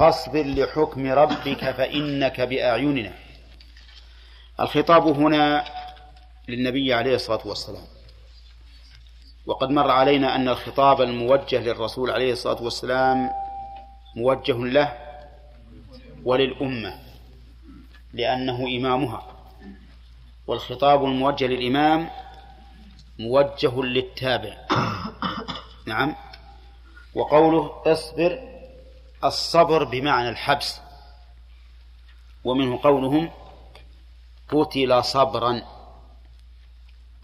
فاصبر لحكم ربك فإنك بأعيننا. الخطاب هنا للنبي عليه الصلاة والسلام. وقد مر علينا أن الخطاب الموجه للرسول عليه الصلاة والسلام موجه له وللأمة لأنه إمامها. والخطاب الموجه للإمام موجه للتابع. نعم. وقوله اصبر الصبر بمعنى الحبس. ومنه قولهم قتل صبرا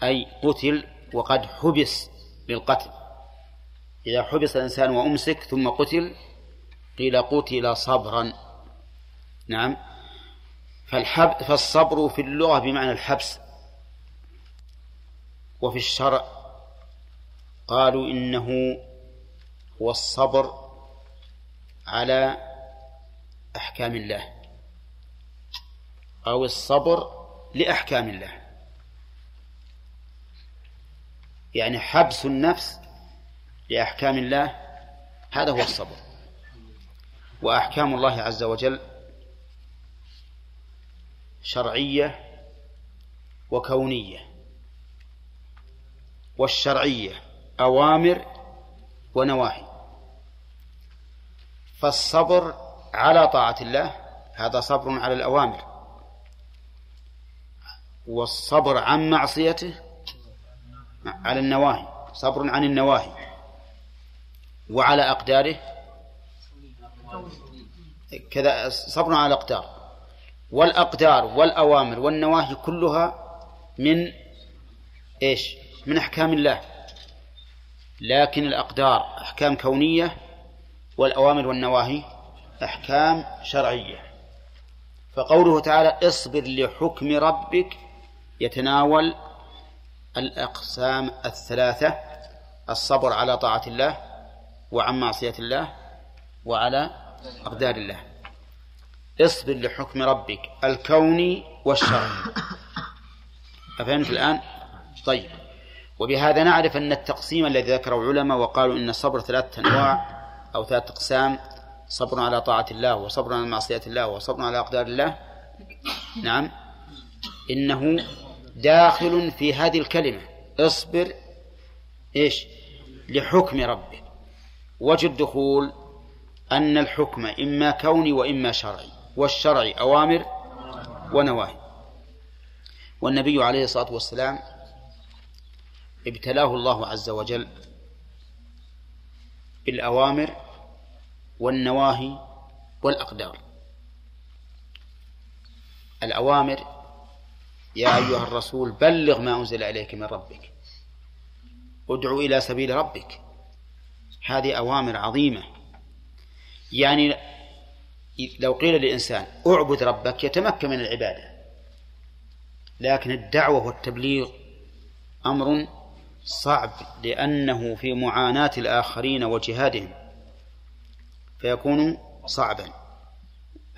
أي قتل وقد حبس للقتل إذا حبس الإنسان وأمسك ثم قتل قيل قتل صبرا. نعم. فالحب فالصبر في اللغة بمعنى الحبس. وفي الشرع قالوا إنه هو الصبر على أحكام الله أو الصبر لأحكام الله. يعني حبس النفس لأحكام الله هذا هو الصبر. وأحكام الله عز وجل شرعية وكونية والشرعية أوامر ونواهي. فالصبر على طاعة الله هذا صبر على الأوامر. والصبر عن معصيته على النواهي صبر عن النواهي. وعلى أقداره كذا صبر على الأقدار. والأقدار والأوامر والنواهي كلها من إيش؟ من أحكام الله. لكن الأقدار أحكام كونية والأوامر والنواهي أحكام شرعية. فقوله تعالى اصبر لحكم ربك يتناول الأقسام الثلاثة الصبر على طاعة الله وعن معصية الله وعلى أقدار الله. اصبر لحكم ربك الكوني والشرعي أفهمت الآن؟ طيب. وبهذا نعرف أن التقسيم الذي ذكره العلماء وقالوا إن الصبر ثلاثة أنواع أو ثلاثة أقسام صبر على طاعة الله وصبر على معصية الله وصبر على أقدار الله. نعم. إنه داخل في هذه الكلمة. اصبر إيش؟ لحكم ربك. وجه الدخول أن الحكم إما كوني وإما شرعي. والشرعي أوامر ونواهي. والنبي عليه الصلاة والسلام ابتلاه الله عز وجل بالأوامر والنواهي والأقدار. الأوامر يا أيها الرسول بلغ ما أنزل إليك من ربك. ادعو إلى سبيل ربك. هذه أوامر عظيمة. يعني لو قيل للإنسان اعبد ربك يتمكن من العبادة. لكن الدعوة والتبليغ أمر صعب لأنه في معاناة الآخرين وجهادهم فيكون صعبا.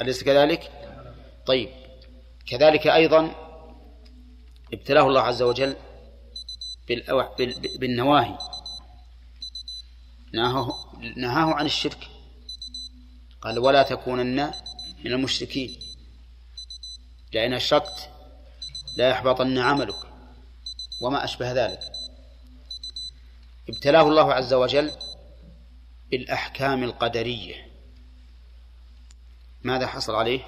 أليس كذلك؟ طيب كذلك أيضا ابتلاه الله عز وجل بالنواهي. نهاه, عن الشرك. قال ولا تكونن من المشركين لأن أشركت لا يحبطن عملك. وما أشبه ذلك. ابتلاه الله عز وجل بالأحكام القدرية. ماذا حصل عليه؟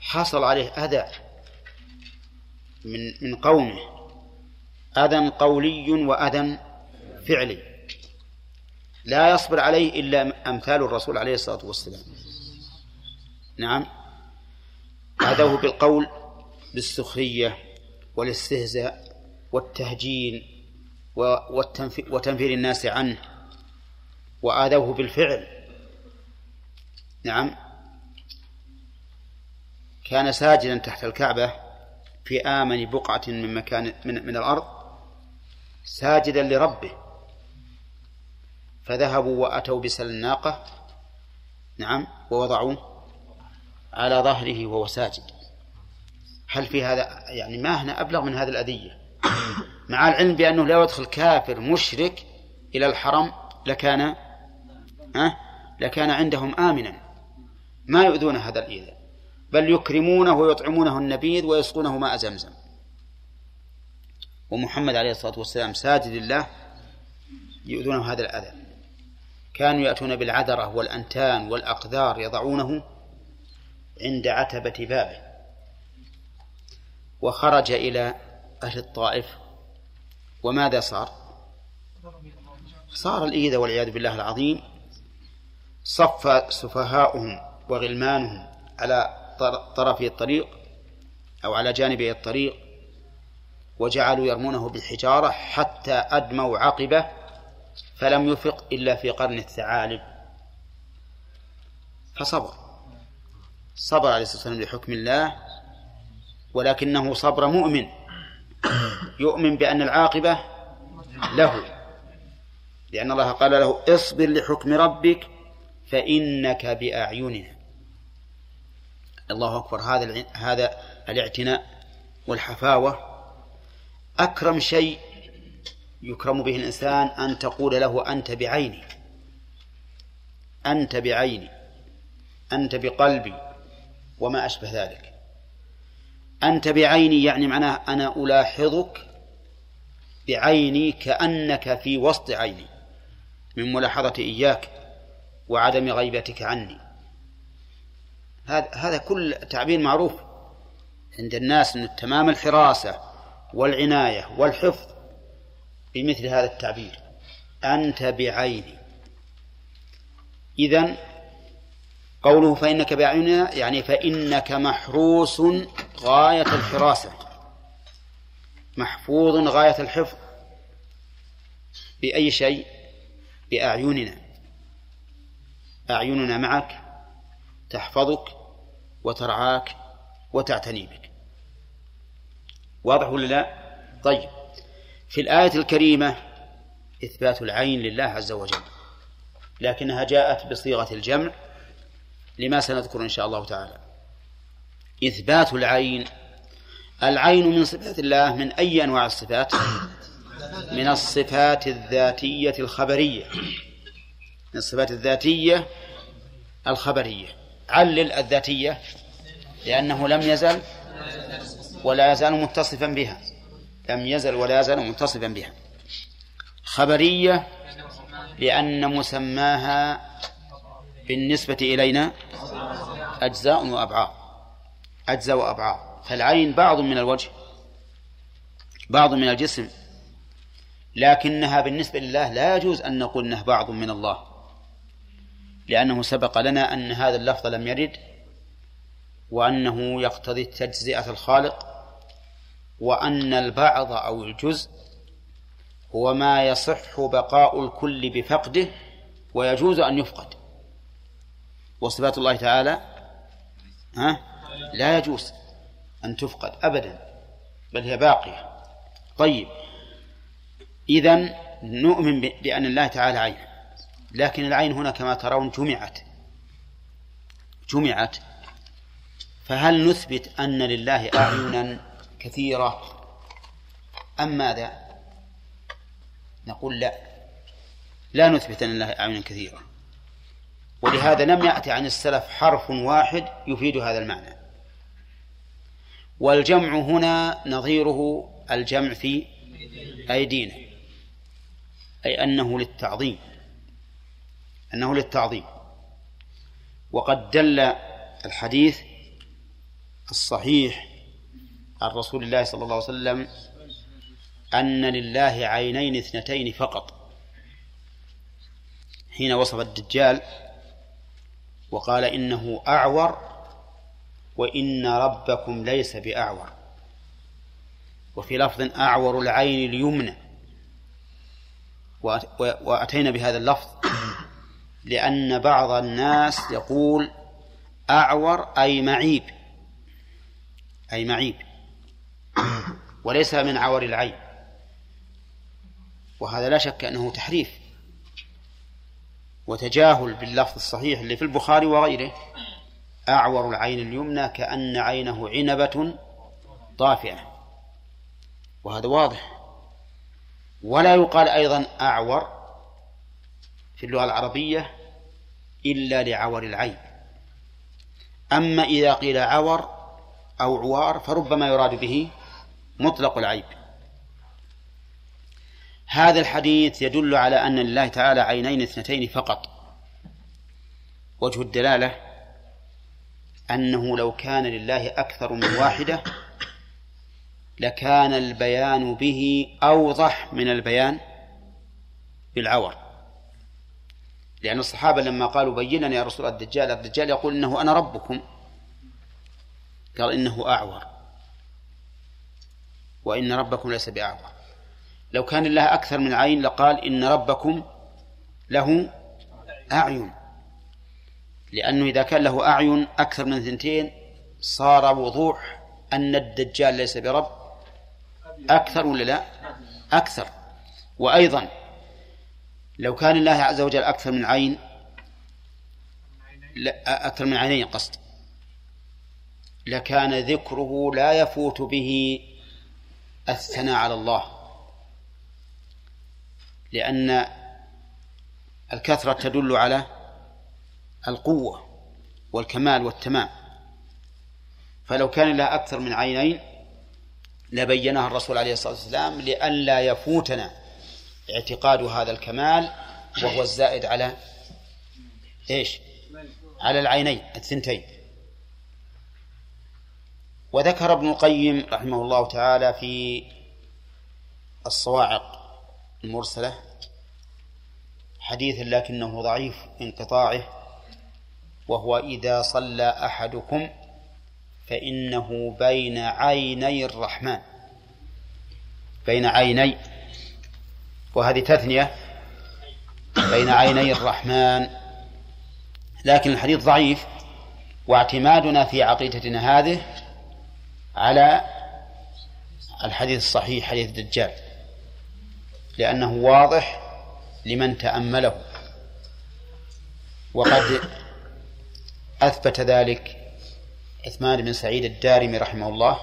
حصل عليه أذى من من قومه. أذى قولي وأذى فعلي. لا يصبر عليه إلا أمثال الرسول عليه الصلاة والسلام. نعم. أذوه بالقول بالسخرية والاستهزاء والتهجين وتنفير الناس عنه وآذوه بالفعل. نعم. كان ساجدا تحت الكعبة في آمن بقعة من مكان من, من الأرض ساجدا لربه. فذهبوا وأتوا بسل الناقة نعم ووضعوه على ظهره وهو ساجد. هل في هذا يعني ما هنا أبلغ من هذه الأذية؟ مع العلم بأنه لا يدخل كافر مشرك إلى الحرم لكان أه لكان عندهم آمنا. ما يؤذون هذا الإيذاء. بل يكرمونه ويطعمونه النبيذ ويسقونه ماء زمزم. ومحمد عليه الصلاة والسلام ساجد الله يؤذونه هذا الأذى. كانوا يأتون بالعذرة والأنتان والأقذار يضعونه عند عتبة بابه. وخرج إلى أهل الطائف. وماذا صار؟ صار الإيذى والعياذ بالله العظيم. صف سفهاؤهم وغلمانهم على طرفي الطريق أو على جانبي الطريق وجعلوا يرمونه بالحجارة حتى أدموا عقبه فلم يفق إلا في قرن الثعالب. فصبر. صبر عليه الصلاة والسلام لحكم الله ولكنه صبر مؤمن. يؤمن بأن العاقبة له. لأن الله قال له اصبر لحكم ربك فإنك بأعيننا. الله أكبر. هذا هذا الاعتناء والحفاوة أكرم شيء يكرم به الإنسان أن تقول له أنت بعيني أنت بعيني أنت بقلبي وما أشبه ذلك. أنت بعيني يعني معناه أنا ألاحظك بعيني كأنك في وسط عيني من ملاحظة إياك وعدم غيبتك عني. هذا كل تعبير معروف عند الناس أن تمام الحراسة والعناية والحفظ بمثل هذا التعبير. أنت بعيني. إذن قوله فإنك بأعيننا يعني فإنك محروس غاية الحراسة محفوظ غاية الحفظ. بأي شيء؟ بأعيننا. أعيننا معك تحفظك وترعاك وتعتني بك واضح ولا لا؟ طيب. في الآية الكريمة إثبات العين لله عز وجل لكنها جاءت بصيغة الجمع. لما سنذكر إن شاء الله تعالى. إثبات العين. العين من صفات الله من أي أنواع الصفات؟ من الصفات الذاتية الخبرية. من الصفات الذاتية الخبرية. علل الذاتية لأنه لم يزل ولا يزال متصفا بها. لم يزل ولا يزال متصفا بها. خبرية لأن مسماها بالنسبة إلينا أجزاء وأبعاد أجزاء وأبعاد فالعين بعض من الوجه بعض من الجسم لكنها بالنسبة لله لا يجوز أن نقول أنه بعض من الله لأنه سبق لنا أن هذا اللفظ لم يرد وأنه يقتضي تجزئة الخالق وأن البعض أو الجزء هو ما يصح بقاء الكل بفقده ويجوز أن يفقد. وصفات الله تعالى ها؟ لا يجوز أن تفقد أبدا بل هي باقية. طيب إذن نؤمن بأن الله تعالى عين. لكن العين هنا كما ترون جمعت. جمعت. فهل نثبت أن لله أعينا كثيرة؟ أم ماذا؟ نقول لا. لا نثبت أن لله أعينا كثيرة. ولهذا لم يأتي عن السلف حرف واحد يفيد هذا المعنى. والجمع هنا نظيره الجمع في أيدينا أي أنه للتعظيم أنه للتعظيم. وقد دل الحديث الصحيح عن رسول الله صلى الله عليه وسلم أن لله عينين اثنتين فقط. حين وصف الدجال وقال إنه أعور وإن ربكم ليس بأعور. وفي لفظ أعور العين اليمنى. وأتينا بهذا اللفظ لأن بعض الناس يقول أعور أي معيب. أي معيب. وليس من عور العين. وهذا لا شك أنه تحريف. وتجاهل باللفظ الصحيح اللي في البخاري وغيره أعور العين اليمنى كأن عينه عنبة طافئة. وهذا واضح. ولا يقال أيضا أعور في اللغة العربية إلا لعور العين. أما إذا قيل عور أو عوار فربما يراد به مطلق العيب. هذا الحديث يدل على أن لله تعالى عينين اثنتين فقط. وجه الدلالة أنه لو كان لله أكثر من واحدة لكان البيان به أوضح من البيان بالعور. لأن الصحابة لما قالوا بين لنا يا رسول الدجال الدجال يقول إنه أنا ربكم. قال إنه أعور. وإن ربكم ليس بأعور. لو كان الله أكثر من عين لقال إن ربكم له أعين. لأنه إذا كان له أعين أكثر من ثنتين صار وضوح أن الدجال ليس برب. أكثر ولا لا؟ أكثر. وأيضا لو كان الله عز وجل أكثر من عين أكثر من عينين قصد لكان ذكره لا يفوت به الثناء على الله. لأن الكثرة تدل على القوة والكمال والتمام فلو كان لها أكثر من عينين لبينها الرسول عليه الصلاة والسلام لئلا يفوتنا اعتقاد هذا الكمال وهو الزائد على إيش؟ على العينين الثنتين وذكر ابن القيم رحمه الله تعالى في الصواعق المرسلة حديث لكنه ضعيف انقطاعه وهو إذا صلى أحدكم فإنه بين عيني الرحمن بين عيني وهذه تثنية بين عيني الرحمن. لكن الحديث ضعيف واعتمادنا في عقيدتنا هذه على الحديث الصحيح حديث الدجال. لأنه واضح لمن تأمله. وقد أثبت ذلك عثمان بن سعيد الدارمي رحمه الله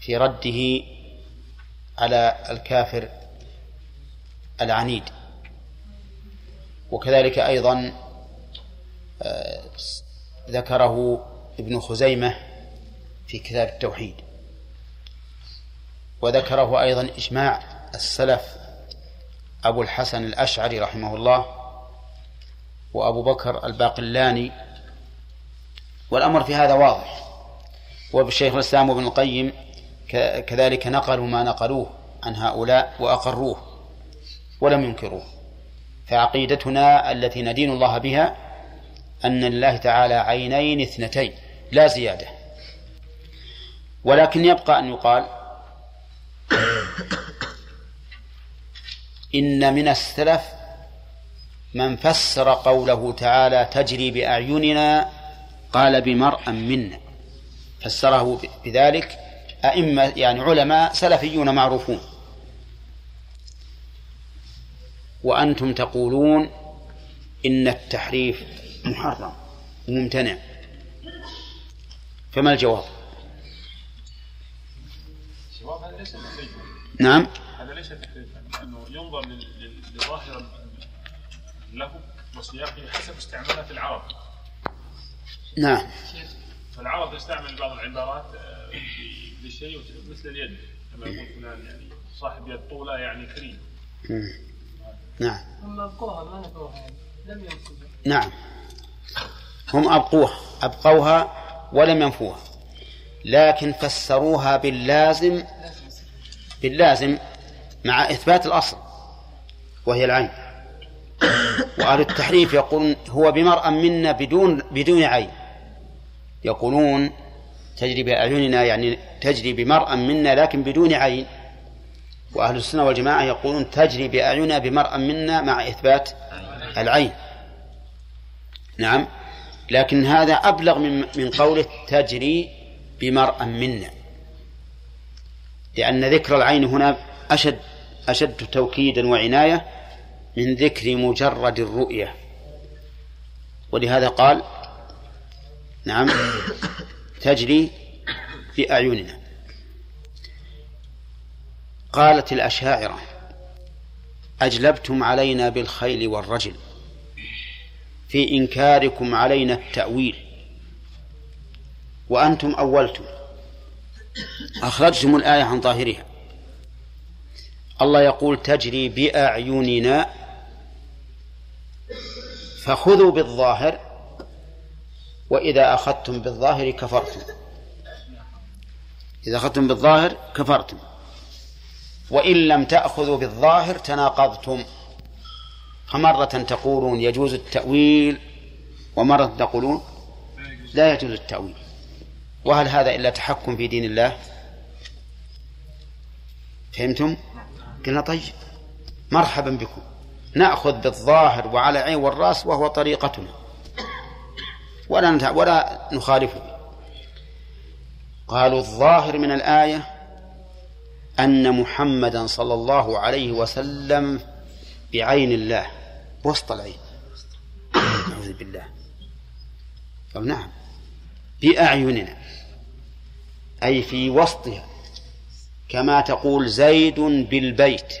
في رده على الكافر العنيد. وكذلك أيضا آه، ذكره ابن خزيمة في كتاب التوحيد. وذكره أيضا إجماع السلف أبو الحسن الأشعري رحمه الله وأبو بكر الباقلاني والأمر في هذا واضح. وبالشيخ الإسلام وابن القيم كذلك نقلوا ما نقلوه عن هؤلاء وأقروه ولم ينكروه. فعقيدتنا التي ندين الله بها أن لله تعالى عينين اثنتين لا زيادة. ولكن يبقى أن يقال إن من السلف من فسر قوله تعالى تجري بأعيننا قال بمرأ منا. فسره بذلك أئمة يعني علماء سلفيون معروفون. وأنتم تقولون إن التحريف محرم وممتنع. فما الجواب؟ الجواب هذا ليس تحريفا. نعم. هذا ليس تحريفا. ينظر لظاهر له وسياقه حسب استعمالات العرب. نعم. فالعرب تستعمل بعض العبارات آه، للشيء مثل اليد كما يقول فلان يعني صاحب يد طولة يعني كريم. نعم. هم أبقوها ما نفوها يعني. لم ينفذوا نعم. هم أبقوها أبقوها ولم ينفوها. لكن فسروها باللازم باللازم مع إثبات الأصل. وهي العين. وأهل التحريف يقولون هو بمرأة منا بدون بدون عين. يقولون تجري بأعيننا يعني تجري بمرأة منا لكن بدون عين. وأهل السنة والجماعة يقولون تجري بأعيننا بمرأة منا مع إثبات العين. نعم. لكن هذا أبلغ من من قوله تجري بمرأة منا. لأن ذكر العين هنا أشد أشد توكيدا وعناية من ذكر مجرد الرؤية. ولهذا قال نعم تجري في أعيننا. قالت الأشاعرة أجلبتم علينا بالخيل والرجل في إنكاركم علينا التأويل. وأنتم أولتم. أخرجتم الآية عن ظاهرها. الله يقول تجري بأعيننا فخذوا بالظاهر وإذا أخذتم بالظاهر كفرتم. إذا أخذتم بالظاهر كفرتم. وإن لم تأخذوا بالظاهر تناقضتم. فمرة تقولون يجوز التأويل ومرة تقولون لا يجوز التأويل. وهل هذا إلا تحكم في دين الله؟ فهمتم؟ قلنا طيب مرحبا بكم. نأخذ بالظاهر وعلى عين والرأس وهو طريقتنا. ولا ولا نخالفه. قالوا الظاهر من الآية أن محمدا صلى الله عليه وسلم بعين الله. وسط العين. أعوذ بالله. قال نعم. بأعيننا. أي في وسطها. كما تقول زيد بالبيت.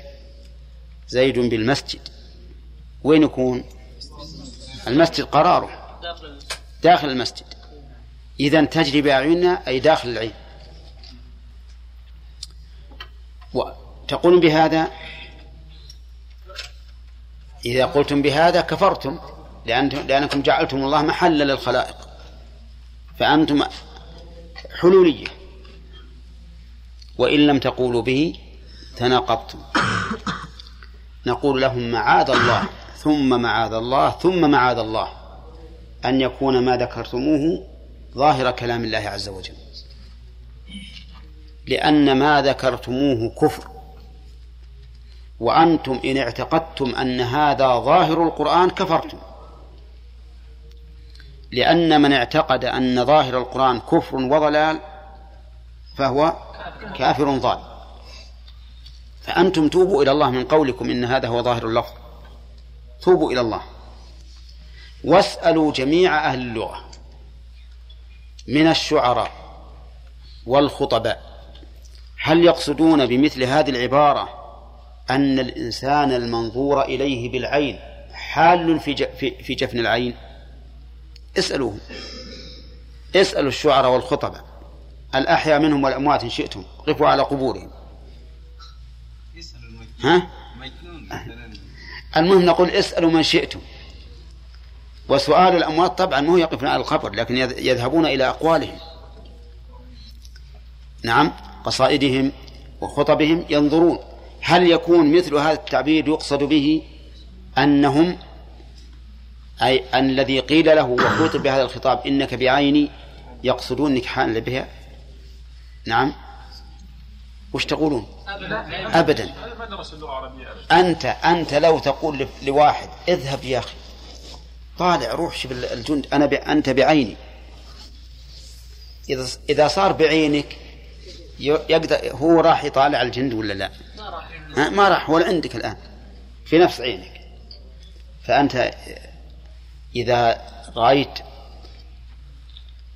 زيد بالمسجد. وين يكون؟ المسجد قراره. داخل المسجد. إذا تجري بأعيننا أي داخل العين. وتقولون بهذا إذا قلتم بهذا كفرتم لأنكم جعلتم الله محلا للخلائق. فأنتم حلولية. وإن لم تقولوا به تناقضتم. نقول لهم معاذ الله ثم معاذ الله ثم معاذ الله. أن يكون ما ذكرتموه ظاهر كلام الله عز وجل. لأن ما ذكرتموه كفر. وأنتم إن اعتقدتم أن هذا ظاهر القرآن كفرتم. لأن من اعتقد أن ظاهر القرآن كفر وضلال فهو كافر ضال. فأنتم توبوا إلى الله من قولكم إن هذا هو ظاهر اللفظ. توبوا إلى الله. واسألوا جميع أهل اللغة من الشعراء والخطباء هل يقصدون بمثل هذه العبارة أن الإنسان المنظور إليه بالعين حال في جفن العين؟ اسألوهم. اسألوا الشعراء والخطباء. الأحياء منهم والأموات إن شئتم قفوا على قبورهم. ها؟ المهم نقول اسألوا من شئتم. وسؤال الأموات طبعا ما هو يقفون على القبر لكن يذهبون إلى أقوالهم. نعم قصائدهم وخطبهم ينظرون. هل يكون مثل هذا التعبير يقصد به أنهم أي أن الذي قيل له وخوطب بهذا الخطاب إنك بعيني يقصدون انك حال بها نعم. وش تقولون؟ أبدا, أبدا. أنت أنت لو تقول لواحد اذهب يا أخي. طالع روح شوف الجند. أنا ب... أنت بعيني. إذا إذا صار بعينك يقدر هو راح يطالع الجند ولا لا؟ ما راح ما راح ولا عندك الآن. في نفس عينك. فأنت إذا رأيت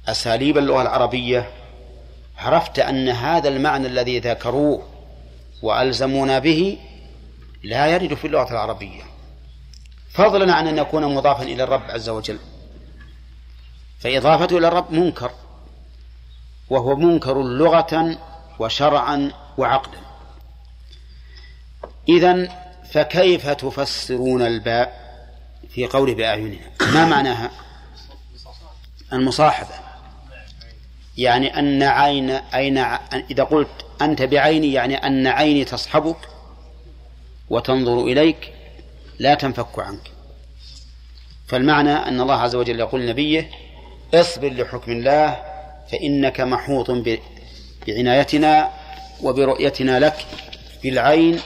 أساليب اللغة العربية عرفت أن هذا المعنى الذي ذكروه وألزمونا به لا يرد في اللغة العربية. فضلا عن أن يكون مضافا إلى الرب عز وجل. فإضافته إلى الرب منكر وهو منكر لغة وشرعا وعقلا إذا فكيف تفسرون الباء في قوله بأعيننا؟ ما معناها؟ المصاحبة. يعني أن عين أين إذا قلت أنت بعيني يعني أن عيني تصحبك وتنظر إليك لا تنفك عنك. فالمعنى أن الله عز وجل يقول لنبيه اصبر لحكم الله فإنك محوط بعنايتنا وبرؤيتنا لك بالعين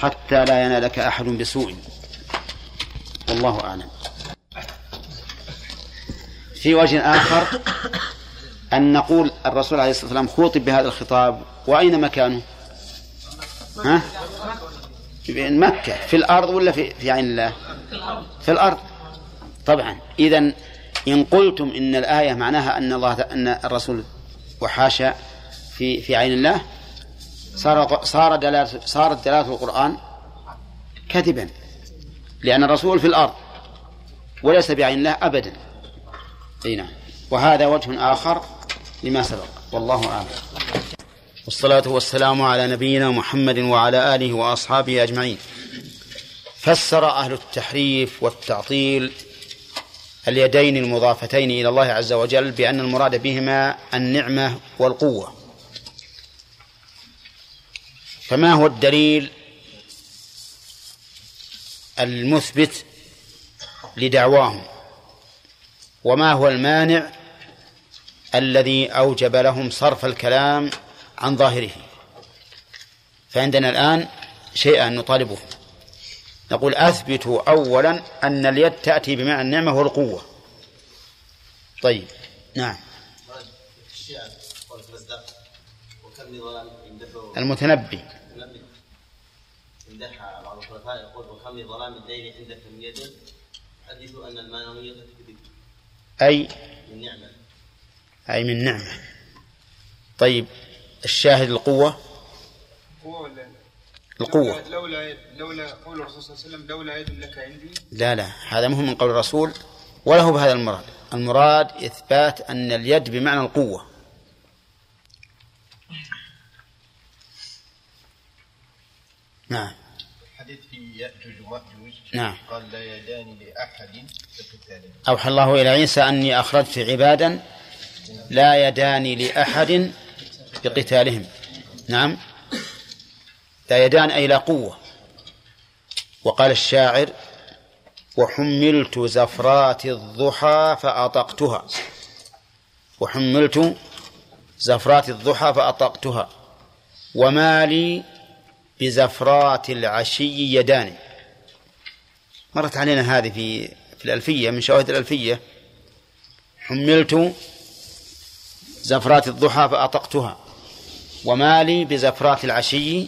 حتى لا ينالك أحد بسوء. والله أعلم. في وجه آخر أن نقول الرسول عليه الصلاة والسلام خوطب بهذا الخطاب وأين مكانه؟ ها؟ في مكة في الأرض ولا في, في عين الله؟ في الأرض. طبعا. إذا إن قلتم إن الآية معناها أن الله أن الرسول وحاشا في في عين الله صار صار دلالة صارت دلالة القرآن كذبا. لأن الرسول في الأرض وليس بعين الله أبدا. أي نعم. وهذا وجه آخر. لما سبق. والله أعلم. والصلاة والسلام على نبينا محمد وعلى آله وأصحابه أجمعين. فسر أهل التحريف والتعطيل اليدين المضافتين إلى الله عز وجل بأن المراد بهما النعمة والقوة. فما هو الدليل المثبت لدعواهم؟ وما هو المانع الذي أوجب لهم صرف الكلام عن ظاهره. فعندنا الآن شيئا نطالبه. نقول أثبتوا أولا أن اليد تأتي بمعنى النعمة والقوة. طيب نعم. المتنبي. يقول وكم لظلام الليل عندك من يد حدثوا ان المانويه تكذب أي أي من نعمة. طيب الشاهد القوة؟ القوة. لولا لولا قول الرسول صلى الله عليه وسلم لولا يد لك عندي. لا لا هذا مهم من قول الرسول ولا هو بهذا المراد. المراد إثبات أن اليد بمعنى القوة. نعم. حديث في يأجوج ومأجوج نعم. قال لا يدان لأحد أوحى الله إلى عيسى أني أخرجت عبادا لا يدان لأحد بقتالهم. نعم. لا يدان أي لا قوة. وقال الشاعر وحملت زفرات الضحى فأطقتها. وحملت زفرات الضحى فأطقتها. وما لي بزفرات العشي يدان. مرت علينا هذه في في الألفية من شواهد الألفية. حملت زفرات الضحى فأطقتها. وما لي بزفرات العشي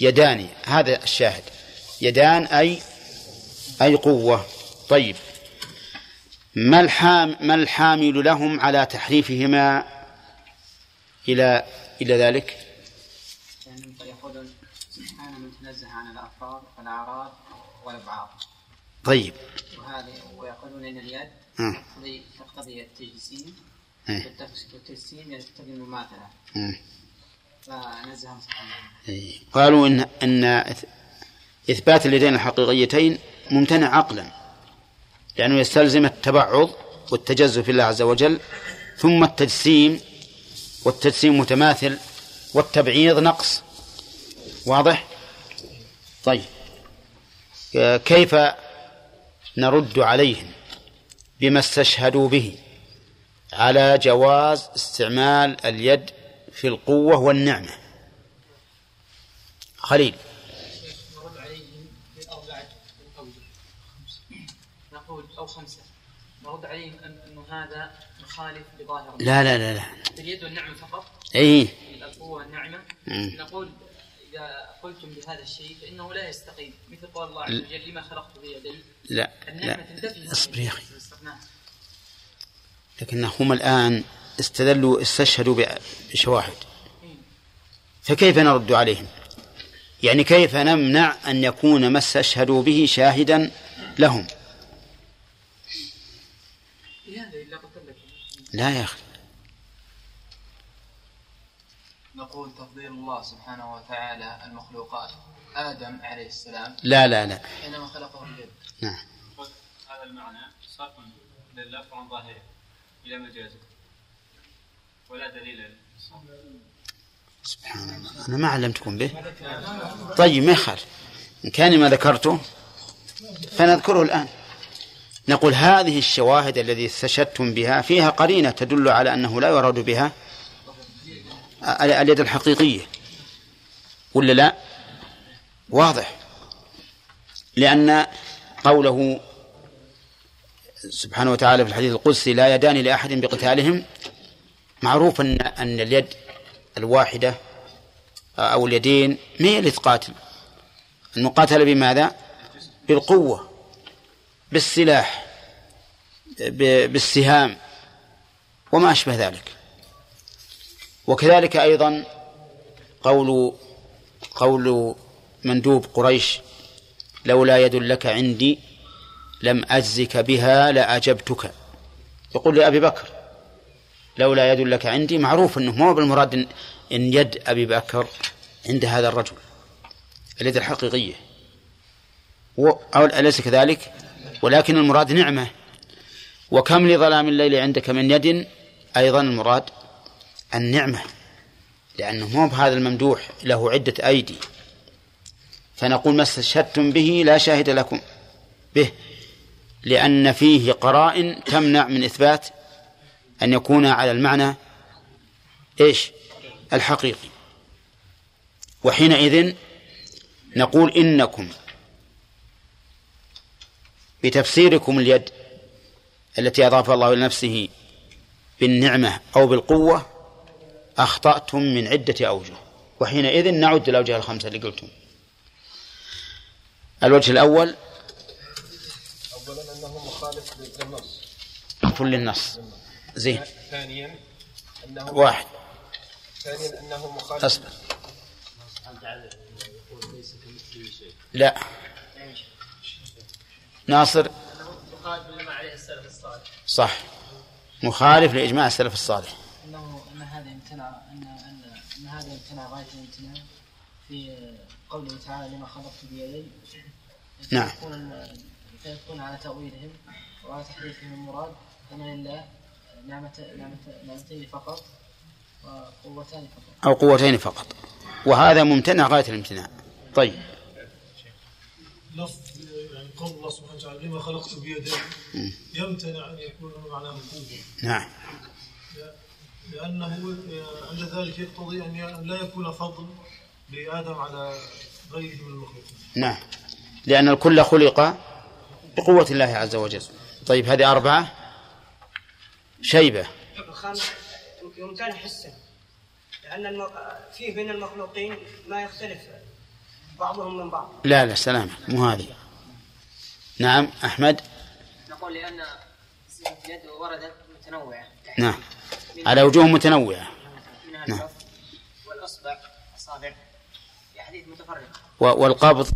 يدان هذا الشاهد. يدان أي أي قوة. طيب. ما الحام ما الحامل لهم على تحريفهما إلى إلى ذلك؟ يعني سبحانه من تنزه عن الألفاظ والأعراض والأبعاد طيب. وهذه ويقولون إن اليد آه. تقتضي تقتضي إيه. والتجسيم المماثلة. فنزههم سبحانه إيه. قالوا إن أن إث- إثبات اليدين الحقيقيتين ممتنع عقلا لأنه يستلزم التبعض والتجزؤ في الله عز وجل ثم التجسيم والتجسيم متماثل والتبعيض نقص واضح؟ طيب آه، كيف نرد عليهم بما استشهدوا به على جواز استعمال اليد في القوة والنعمة. خليل. نقول أو خمسة. نرد عليهم أن أنه هذا مخالف لظاهر لا لا لا لا. اليد والنعمة فقط. إي. القوة والنعمة. نقول إذا قلتم بهذا الشيء فإنه لا يستقيم. مثل قول الله عز وجل لما خلقت بيدي؟ لا النعمة لا تنتفي أصبر يا أخي. لكنهم الآن استدلوا استشهدوا بشواهد. فكيف نرد عليهم؟ يعني كيف نمنع أن يكون ما استشهدوا به شاهدا لهم؟ لا يا أخي. نقول تفضيل الله سبحانه وتعالى المخلوقات. آدم عليه السلام. لا لا لا. حينما خلقه اليد نعم. هذا المعنى صرف لله عن إلى مجازه. ولا دليل. سبحان الله. أنا ما علمتكم به. طيب ما يخالف إن كان ما ذكرته فنذكره الآن. نقول هذه الشواهد الذي استشهدتم بها فيها قرينة تدل على أنه لا يراد بها ال- اليد الحقيقية. ولا لا؟ واضح. لأن قوله سبحانه وتعالى في الحديث القدسي لا يدان لأحد بقتالهم. معروف أن أن اليد الواحدة أو اليدين ما هي اللي تقاتل المقاتلة بماذا؟ بالقوة بالسلاح بالسهام وما أشبه ذلك. وكذلك أيضا قول قول مندوب قريش لولا يد لك عندي لم أجزك بها لأجبتك. يقول لأبي بكر لولا يد لك عندي معروف أنه مو بالمراد إن, يد أبي بكر عند هذا الرجل اليد الحقيقية. أو أليس كذلك؟ ولكن المراد نعمة. وكم لظلام الليل عندك من يد؟ أيضا المراد النعمة لأنه مو بهذا الممدوح له عدة أيدي. فنقول ما استشهدتم به لا شاهد لكم به. لأن فيه قرائن تمنع من إثبات أن يكون على المعنى إيش؟ الحقيقي. وحينئذ نقول إنكم بتفسيركم اليد التي أضاف الله إلى نفسه بالنعمة أو بالقوة أخطأتم من عدة أوجه. وحينئذ نعد الأوجه الخمسة اللي قلتم. الوجه الأول اولا انه مخالف للنص كل للنص. زين. ثانيا أنه واحد. ثانيا أنه مخالف. أصبر. لا. ناصر. صح. مخالف لإجماع السلف الصالح. أنه أن هذا امتنع ان ان أن هذا امتنع غاية الامتناع في قوله تعالى لما خلقت بيدي. نعم. فيكون فيكون على تأويلهم وعلى تحريفهم المراد. ان لله نعمتين فقط وقوتان فقط. أو قوتين فقط. وهذا ممتنع غاية الامتناع. طيب. لفظ يعني قول الله سبحانه وتعالى لما خلقت بيدي يمتنع أن يكون معناه نعم. لأنه آه، عند ذلك يقتضي أن لا يكون فضل لآدم على غيره من المخلوقين. نعم. لأن الكل خلق بقوة الله عز وجل. طيب هذه أربعة. شيبة. يمتنع حسا لأن. فيه بين المخلوقين ما يختلف بعضهم من بعض. لا لا سلامة مو هذه. نعم أحمد؟ نقول لأن صفة اليد وردت متنوعة. نعم. على وجوه متنوعة. منها نعم. والأصبع أصابع في أحاديث متفرقة نعم والقبض.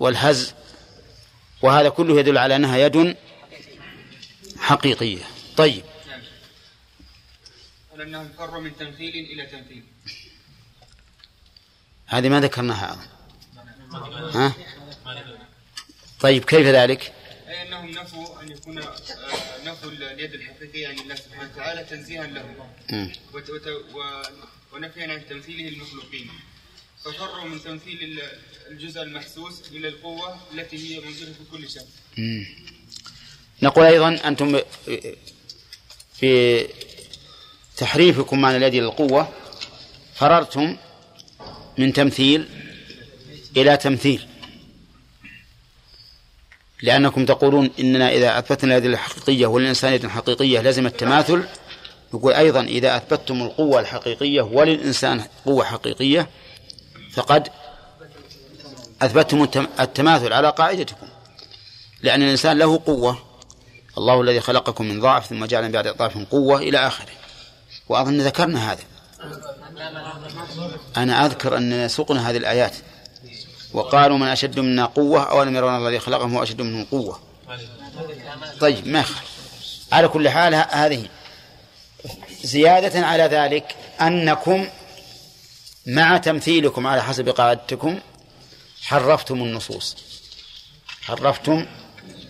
والهز وهذا كله يدل على أنها يد حقيقية. طيب. ولأنهم فروا من تمثيل إلى تمثيل. هذه ما ذكرناها أظن. ها؟ طيب كيف ذلك؟ أي أنهم نفوا أن يكون آه، نفوا اليد الحقيقية عن الله سبحانه وتعالى تنزيها له. ونفيا عن تمثيله المخلوقين. ففروا من تمثيل ال- الجزء المحسوس إلى القوة التي هي موجودة في كل شيء. نقول أيضا أنتم في تحريفكم معنى اليد إلى القوة فررتم من تمثيل إلى تمثيل. لأنكم تقولون إننا إذا أثبتنا اليد الحقيقية وللإنسان يد حقيقية لازم التماثل. يقول أيضا إذا أثبتتم القوة الحقيقية وللإنسان قوة حقيقية فقد أثبتتم التم- التماثل على قاعدتكم. لأن الإنسان له قوة الله الذي خلقكم من ضعف ثم جعل من بعد ضعف قوة إلى آخره. وأظن ذكرنا هذا. أنا أذكر أننا سقنا هذه الآيات. وقالوا من أشد منا قوة أولم يرون الذي خلقهم هو أشد منهم قوة. طيب ما يخالف. على كل حال هذه زيادة على ذلك أنكم مع تمثيلكم على حسب قاعدتكم حرفتم النصوص. حرفتم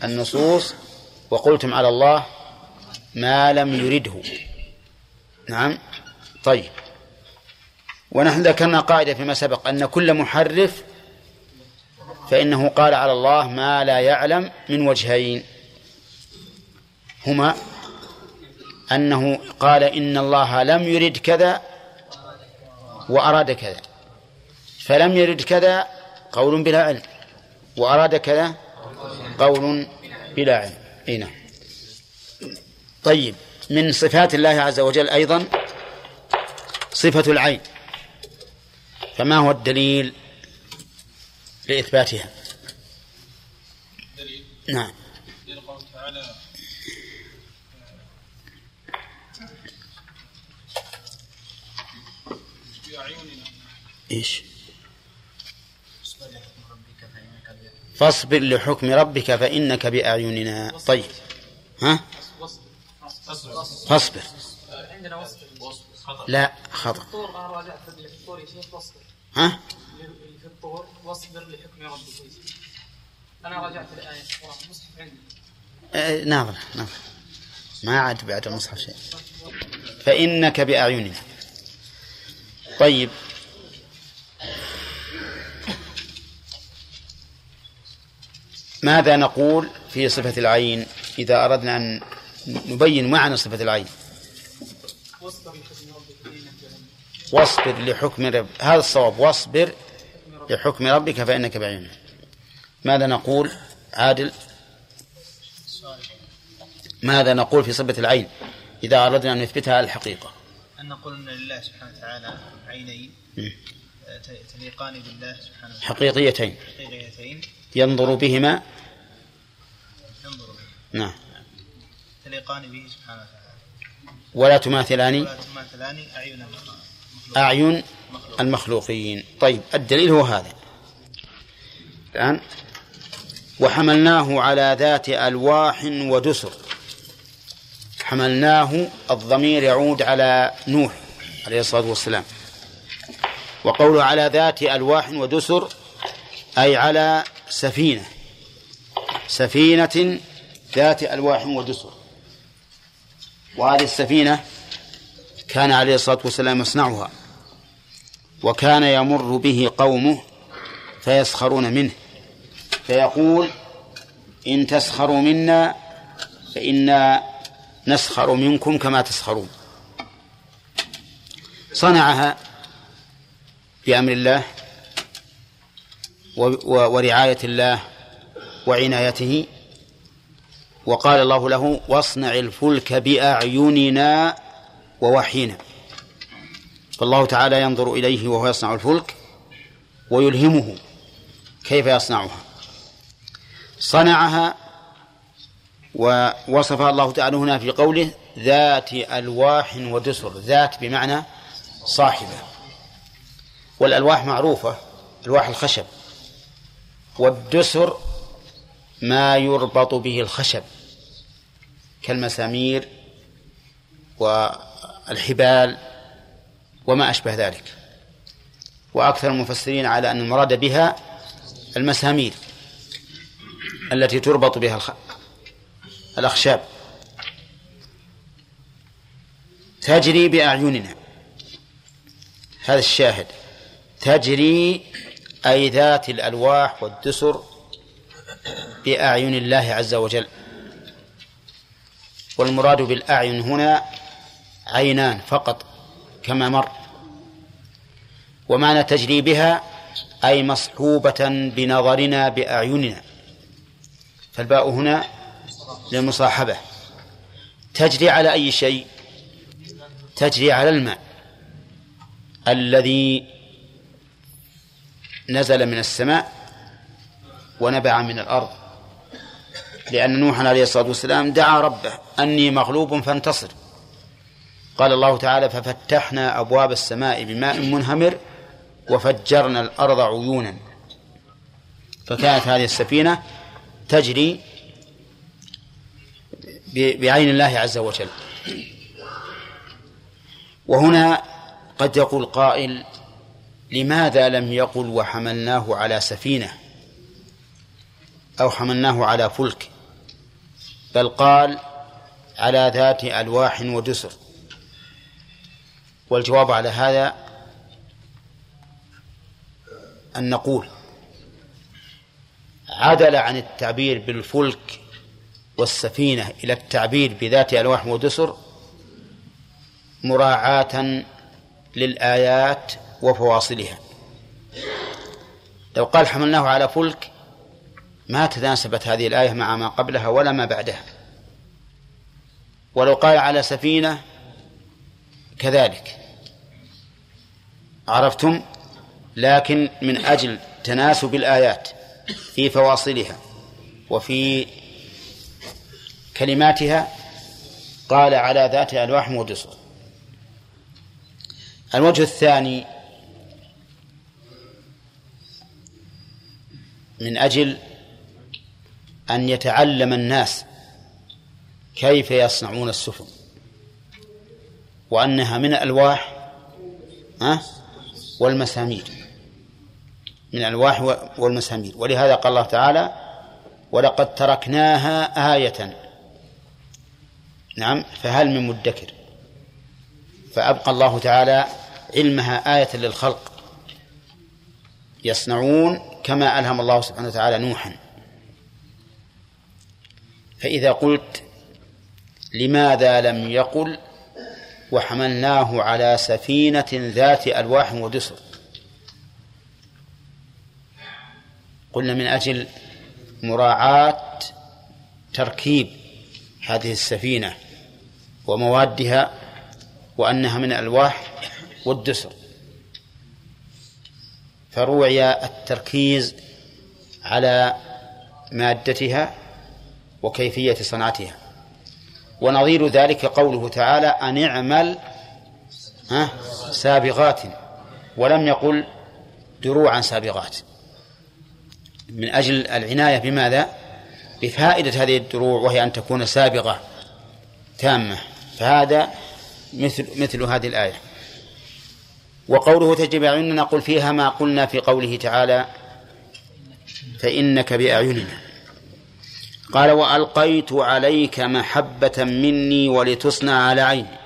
النصوص وقلتم على الله ما لم يرده. نعم. طيب. ونحن ذكرنا قاعدة فيما سبق أن كل محرف فإنه قال على الله ما لا يعلم من وجهين. هما أنه قال إن الله لم يرد كذا وأراد كذا. فلم يرد كذا قول بلا علم وأراد كذا قول بلا علم. إي نعم. طيب من صفات الله عز وجل أيضا صفة العين. فما هو الدليل لإثباتها؟ دليل نعم. دليل قوله تعالى بأعيننا إيش ربك فإنك فاصبر لحكم ربك فإنك بأعيننا. طيب. ها؟ فاصبر. عندنا وصف لا خطأ. ها؟ في الطور واصبر لحكم ربك أنا راجعت القران المصحف عندي آه، ناظر ناظر. ما عاد بعد المصحف شيء. فإنك بأعيننا. طيب. ماذا نقول في صفة العين إذا أردنا أن نبين معنى صفة العين؟ واصبر لحكم رب هذا الصواب واصبر لحكم ربك فإنك بعينه. ماذا نقول عادل؟ ماذا نقول في صفة العين إذا أردنا أن نثبتها على الحقيقة؟ أن نقول أن لله سبحانه وتعالى عينين. آه، تليقان بالله سبحانه وتعالى. حقيقيتين. حقيقيتين. ينظر بهما. ينظر نعم. تليقان به سبحانه وتعالى. ولا تماثلان. ولا تماثلان أعين أعين المخلوقين. طيب الدليل هو هذا. الآن وحملناه على ذات ألواح ودسر. حملناه الضمير يعود على نوح عليه الصلاة والسلام. وقوله على ذات ألواح ودسر أي على سفينة. سفينة ذات ألواح ودسر. وهذه السفينة كان عليه الصلاة والسلام يصنعها. وكان يمر به قومه فيسخرون منه. فيقول إن تسخروا منا فإنا نسخر منكم كما تسخرون. صنعها بأمر الله ورعاية الله وعنايته. وقال الله له واصنع الفلك بأعيننا ووحينا. فالله تعالى ينظر إليه وهو يصنع الفلك ويلهمه كيف يصنعها. صنعها ووصفها الله تعالى هنا في قوله ذات ألواح ودسر. ذات بمعنى صاحبة. والألواح معروفة ألواح الخشب. والدسر ما يربط به الخشب كالمسامير والحبال وما أشبه ذلك. وأكثر المفسرين على أن المراد بها المسامير التي تربط بها. الأخشاب. تجري بأعيننا. هذا الشاهد. تجري أي ذات الألواح والدسر بأعين الله عز وجل. والمراد بالأعين هنا عينان فقط كما مر. ومعنى تجري بها أي مصحوبة بنظرنا بأعيننا. فالباء هنا للمصاحبة. تجري على أي شيء؟ تجري على الماء الذي نزل من السماء ونبع من الأرض. لأن نوحا عليه الصلاة والسلام دعا ربه أني مغلوب فانتصر. قال الله تعالى ففتحنا أبواب السماء بماء منهمر وفجرنا الأرض عيونا. فكانت هذه السفينة تجري بعين الله عز وجل. وهنا قد يقول قائل لماذا لم يقل وحملناه على سفينة أو حملناه على فلك؟ بل قال على ذات ألواح ودسر. والجواب على هذا أن نقول عدل عن التعبير بالفلك والسفينة إلى التعبير بذات ألواح ودسر مراعاة للآيات وفواصلها. لو قال حملناه على فلك ما تناسبت هذه الآية مع ما قبلها ولا ما بعدها. ولو قال على سفينة كذلك. عرفتم؟ لكن من أجل تناسب الآيات في فواصلها وفي كلماتها قال على ذات ألواح ودسر الوجه الثاني من أجل أن يتعلم الناس كيف يصنعون السفن وأنها من الألواح والمسامير. من الألواح والمسامير. ولهذا قال الله تعالى ولقد تركناها آية. نعم فهل من مدكر؟ فأبقى الله تعالى علمها آية للخلق. يصنعون كما ألهم الله سبحانه وتعالى نوحا. فإذا قلت لماذا لم يقل وحملناه على سفينة ذات ألواح ودسر؟ قلنا من أجل مراعاة تركيب هذه السفينة وموادها وأنها من الألواح والدسر. فروعي التركيز على مادتها وكيفية صنعتها. ونظير ذلك قوله تعالى أن اعمل سابغات ولم يقل دروعا سابغات. من أجل العناية بماذا؟ بفائدة هذه الدروع وهي أن تكون سابغة تامة. فهذا مثل مثل هذه الآية. وقوله تجري بأعيننا نقول فيها ما قلنا في قوله تعالى فإنك بأعيننا. قال وألقيت عليك محبة مني ولتصنع على عيني.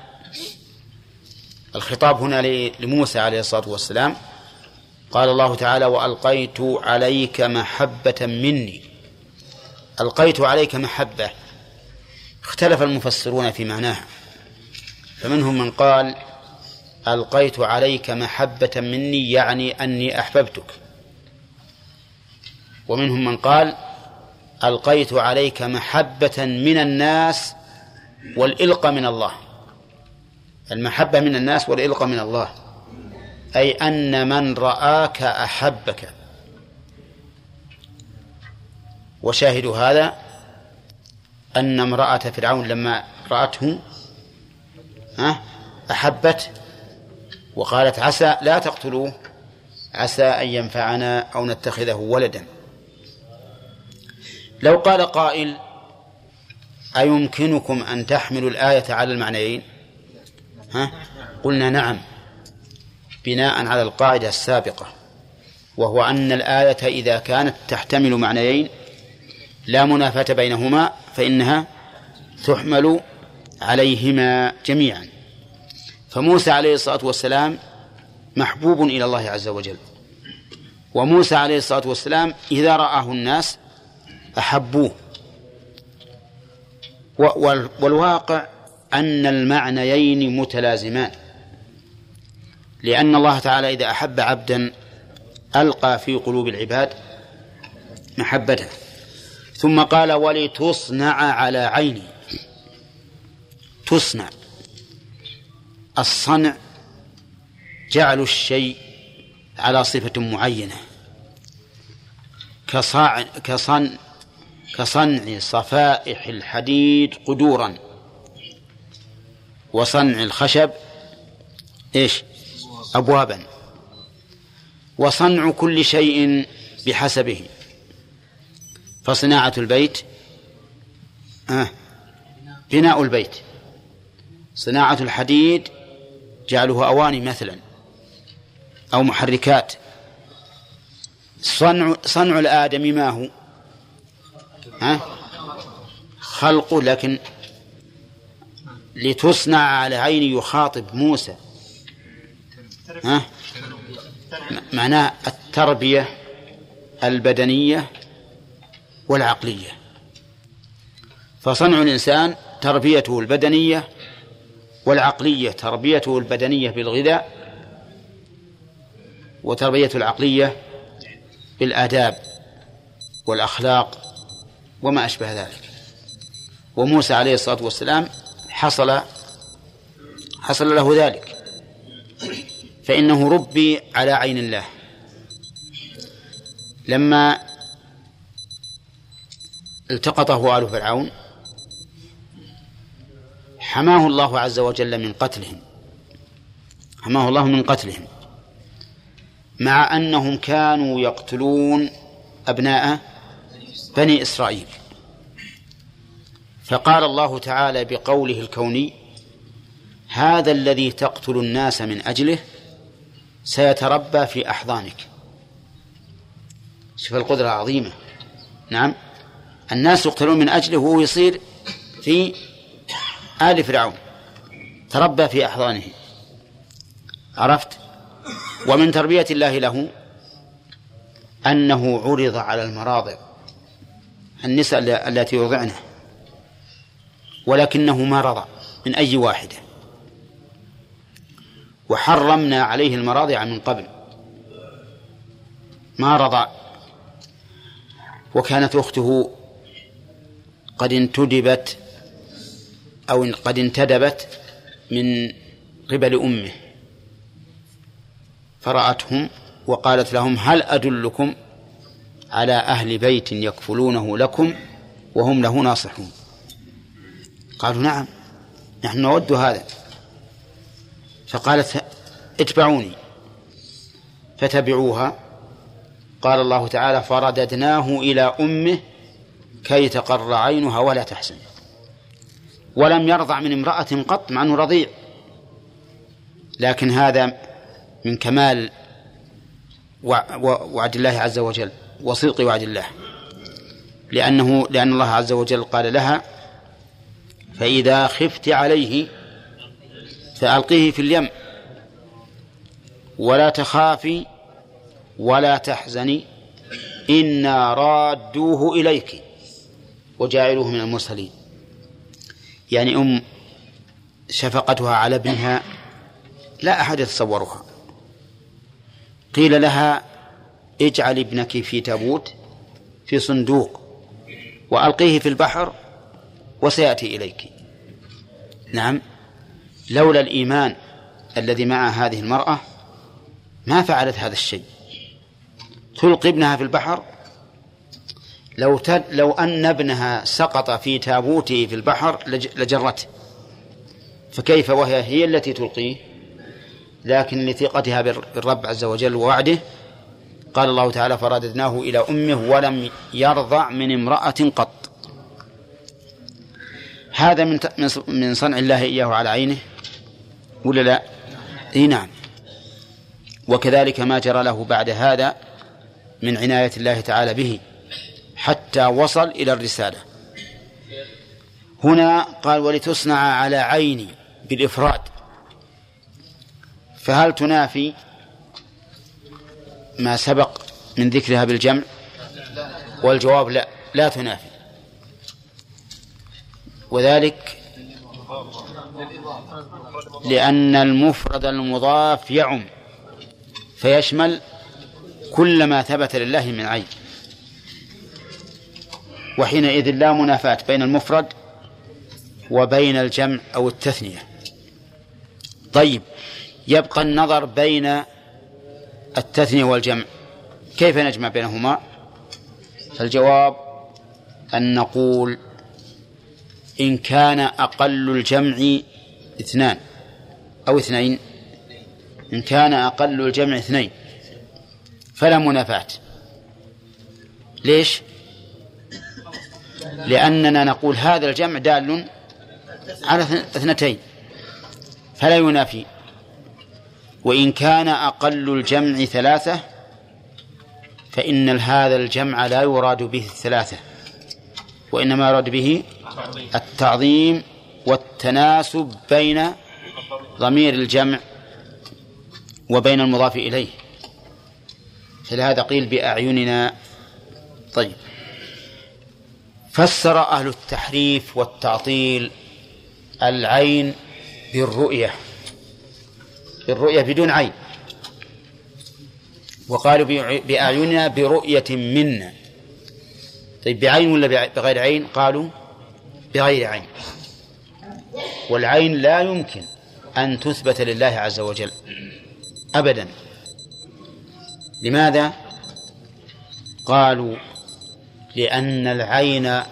الخطاب هنا لموسى عليه الصلاة والسلام. قال الله تعالى وألقيت عليك محبة مني. ألقيت عليك محبة. اختلف المفسرون في معناها. فمنهم من قال ألقيت عليك محبة مني يعني أني أحببتك. ومنهم من قال ألقيت عليك محبة من الناس والإلقى من الله. المحبة من الناس والإلقى من الله. أي أن من رآك أحبك. وشاهد هذا أن امرأة فرعون لما رأته أحبت وقالت عسى لا تقتلوه عسى أن ينفعنا أو نتخذه ولدا. لو قال قائل أيمكنكم أن تحملوا الآية على المعنيين؟ ها؟ قلنا نعم بناء على القاعدة السابقة وهو أن الآية إذا كانت تحتمل معنيين لا منافاة بينهما فإنها تحمل عليهما جميعا. فموسى عليه الصلاة والسلام محبوب إلى الله عز وجل. وموسى عليه الصلاة والسلام إذا رآه الناس أحبوه. والواقع أن المعنيين متلازمان. لأن الله تعالى إذا أحب عبدا ألقى في قلوب العباد محبته. ثم قال ولتصنع على عيني. تصنع. الصنع جعل الشيء على صفة معينة. كصاع كصن كصنع صفائح الحديد قدورا. وصنع الخشب إيش؟ ابوابا. وصنع كل شيء بحسبه. فصناعة البيت آه بناء البيت. صناعة الحديد جعله أواني مثلا أو محركات. صنع صنع الآدم ما هو؟ ها؟ خلقه لكن لتصنع على عين يخاطب موسى. ها؟ معناه التربية البدنية والعقلية. فصنع الإنسان تربيته البدنية والعقلية تربيته البدنية بالغذاء وتربية العقلية بالآداب والأخلاق وما أشبه ذلك. وموسى عليه الصلاة والسلام حصل حصل له ذلك. فإنه ربي على عين الله. لما التقطه آل فرعون حماه الله عز وجل من قتلهم. حماه الله من قتلهم. مع أنهم كانوا يقتلون أبناء بني إسرائيل. فقال الله تعالى بقوله الكوني هذا الذي تقتل الناس من أجله سيتربى في أحضانك. شوف القدرة العظيمة. نعم. الناس يقتلون من أجله وهو يصير في آل فرعون. تربى في أحضانه. عرفت؟ ومن تربية الله له أنه عرض على المراضع. النساء التي يرضعنه ولكنه ما رضع من أي واحدة. وحرمنا عليه المراضع من قبل. ما رضع وكانت أخته قد انتدبت أو قد انتدبت من قبل أمه. فرأتهم وقالت لهم هل أدلكم على أهل بيت يكفلونه لكم وهم له ناصحون؟ قالوا نعم نحن نود هذا. فقالت اتبعوني. فتبعوها. قال الله تعالى فرددناه إلى أمه كي تقر عينها ولا تحزن. ولم يرضع من امرأة قط مع أنه رضيع. لكن هذا من كمال وعد الله عز وجل وصدق وعد الله. لأنه لأن الله عز وجل قال لها فإذا خفت عليه فألقيه في اليم. ولا تخافي ولا تحزني إنا رادوه إليك وجاعلوه من المرسلين. يعني أم شفقتها على ابنها لا أحد يتصورها. قيل لها اجعل ابنك في تابوت في صندوق وألقيه في البحر وسيأتي إليك. نعم لولا الإيمان الذي مع هذه المرأة ما فعلت هذا الشيء. تلقي ابنها في البحر لو تد لو أن ابنها سقط في تابوته في البحر لجرته. فكيف وهي هي التي تلقيه؟ لكن لثقتها بالرب عز وجل ووعده. قال الله تعالى فرددناه إلى أمه ولم يرضع من امرأة قط. هذا من من صنع الله إياه على عينه؟ ولا لا؟ إي نعم. وكذلك ما جرى له بعد هذا من عناية الله تعالى به. حتى وصل إلى الرسالة. هنا قال ولتصنع على عيني بالإفراد. فهل تنافي ما سبق من ذكرها بالجمع؟ والجواب لا لا تنافي. وذلك لأن المفرد المضاف يعم فيشمل كل ما ثبت لله من عين. وحينئذ لا منافاة بين المفرد وبين الجمع أو التثنية. طيب يبقى النظر بين التثنية والجمع. كيف نجمع بينهما؟ فالجواب أن نقول إن كان أقل الجمع اثنان أو اثنين. إن كان أقل الجمع اثنين فلا منافاة. ليش؟ لأننا نقول هذا الجمع دال على اثنتين فلا ينافي. وإن كان أقل الجمع ثلاثة فإن هذا الجمع لا يراد به الثلاثة وإنما يراد به التعظيم والتناسب بين ضمير الجمع وبين المضاف إليه. فلهذا قيل بأعيننا. طيب. فسر أهل التحريف والتعطيل العين بالرؤية بالرؤية بدون عين. وقالوا بأعيننا برؤية منا طيب بعين ولا بغير عين؟ قالوا بغير عين. والعين لا يمكن أن تثبت لله عز وجل أبدا. لماذا؟ قالوا لأن العين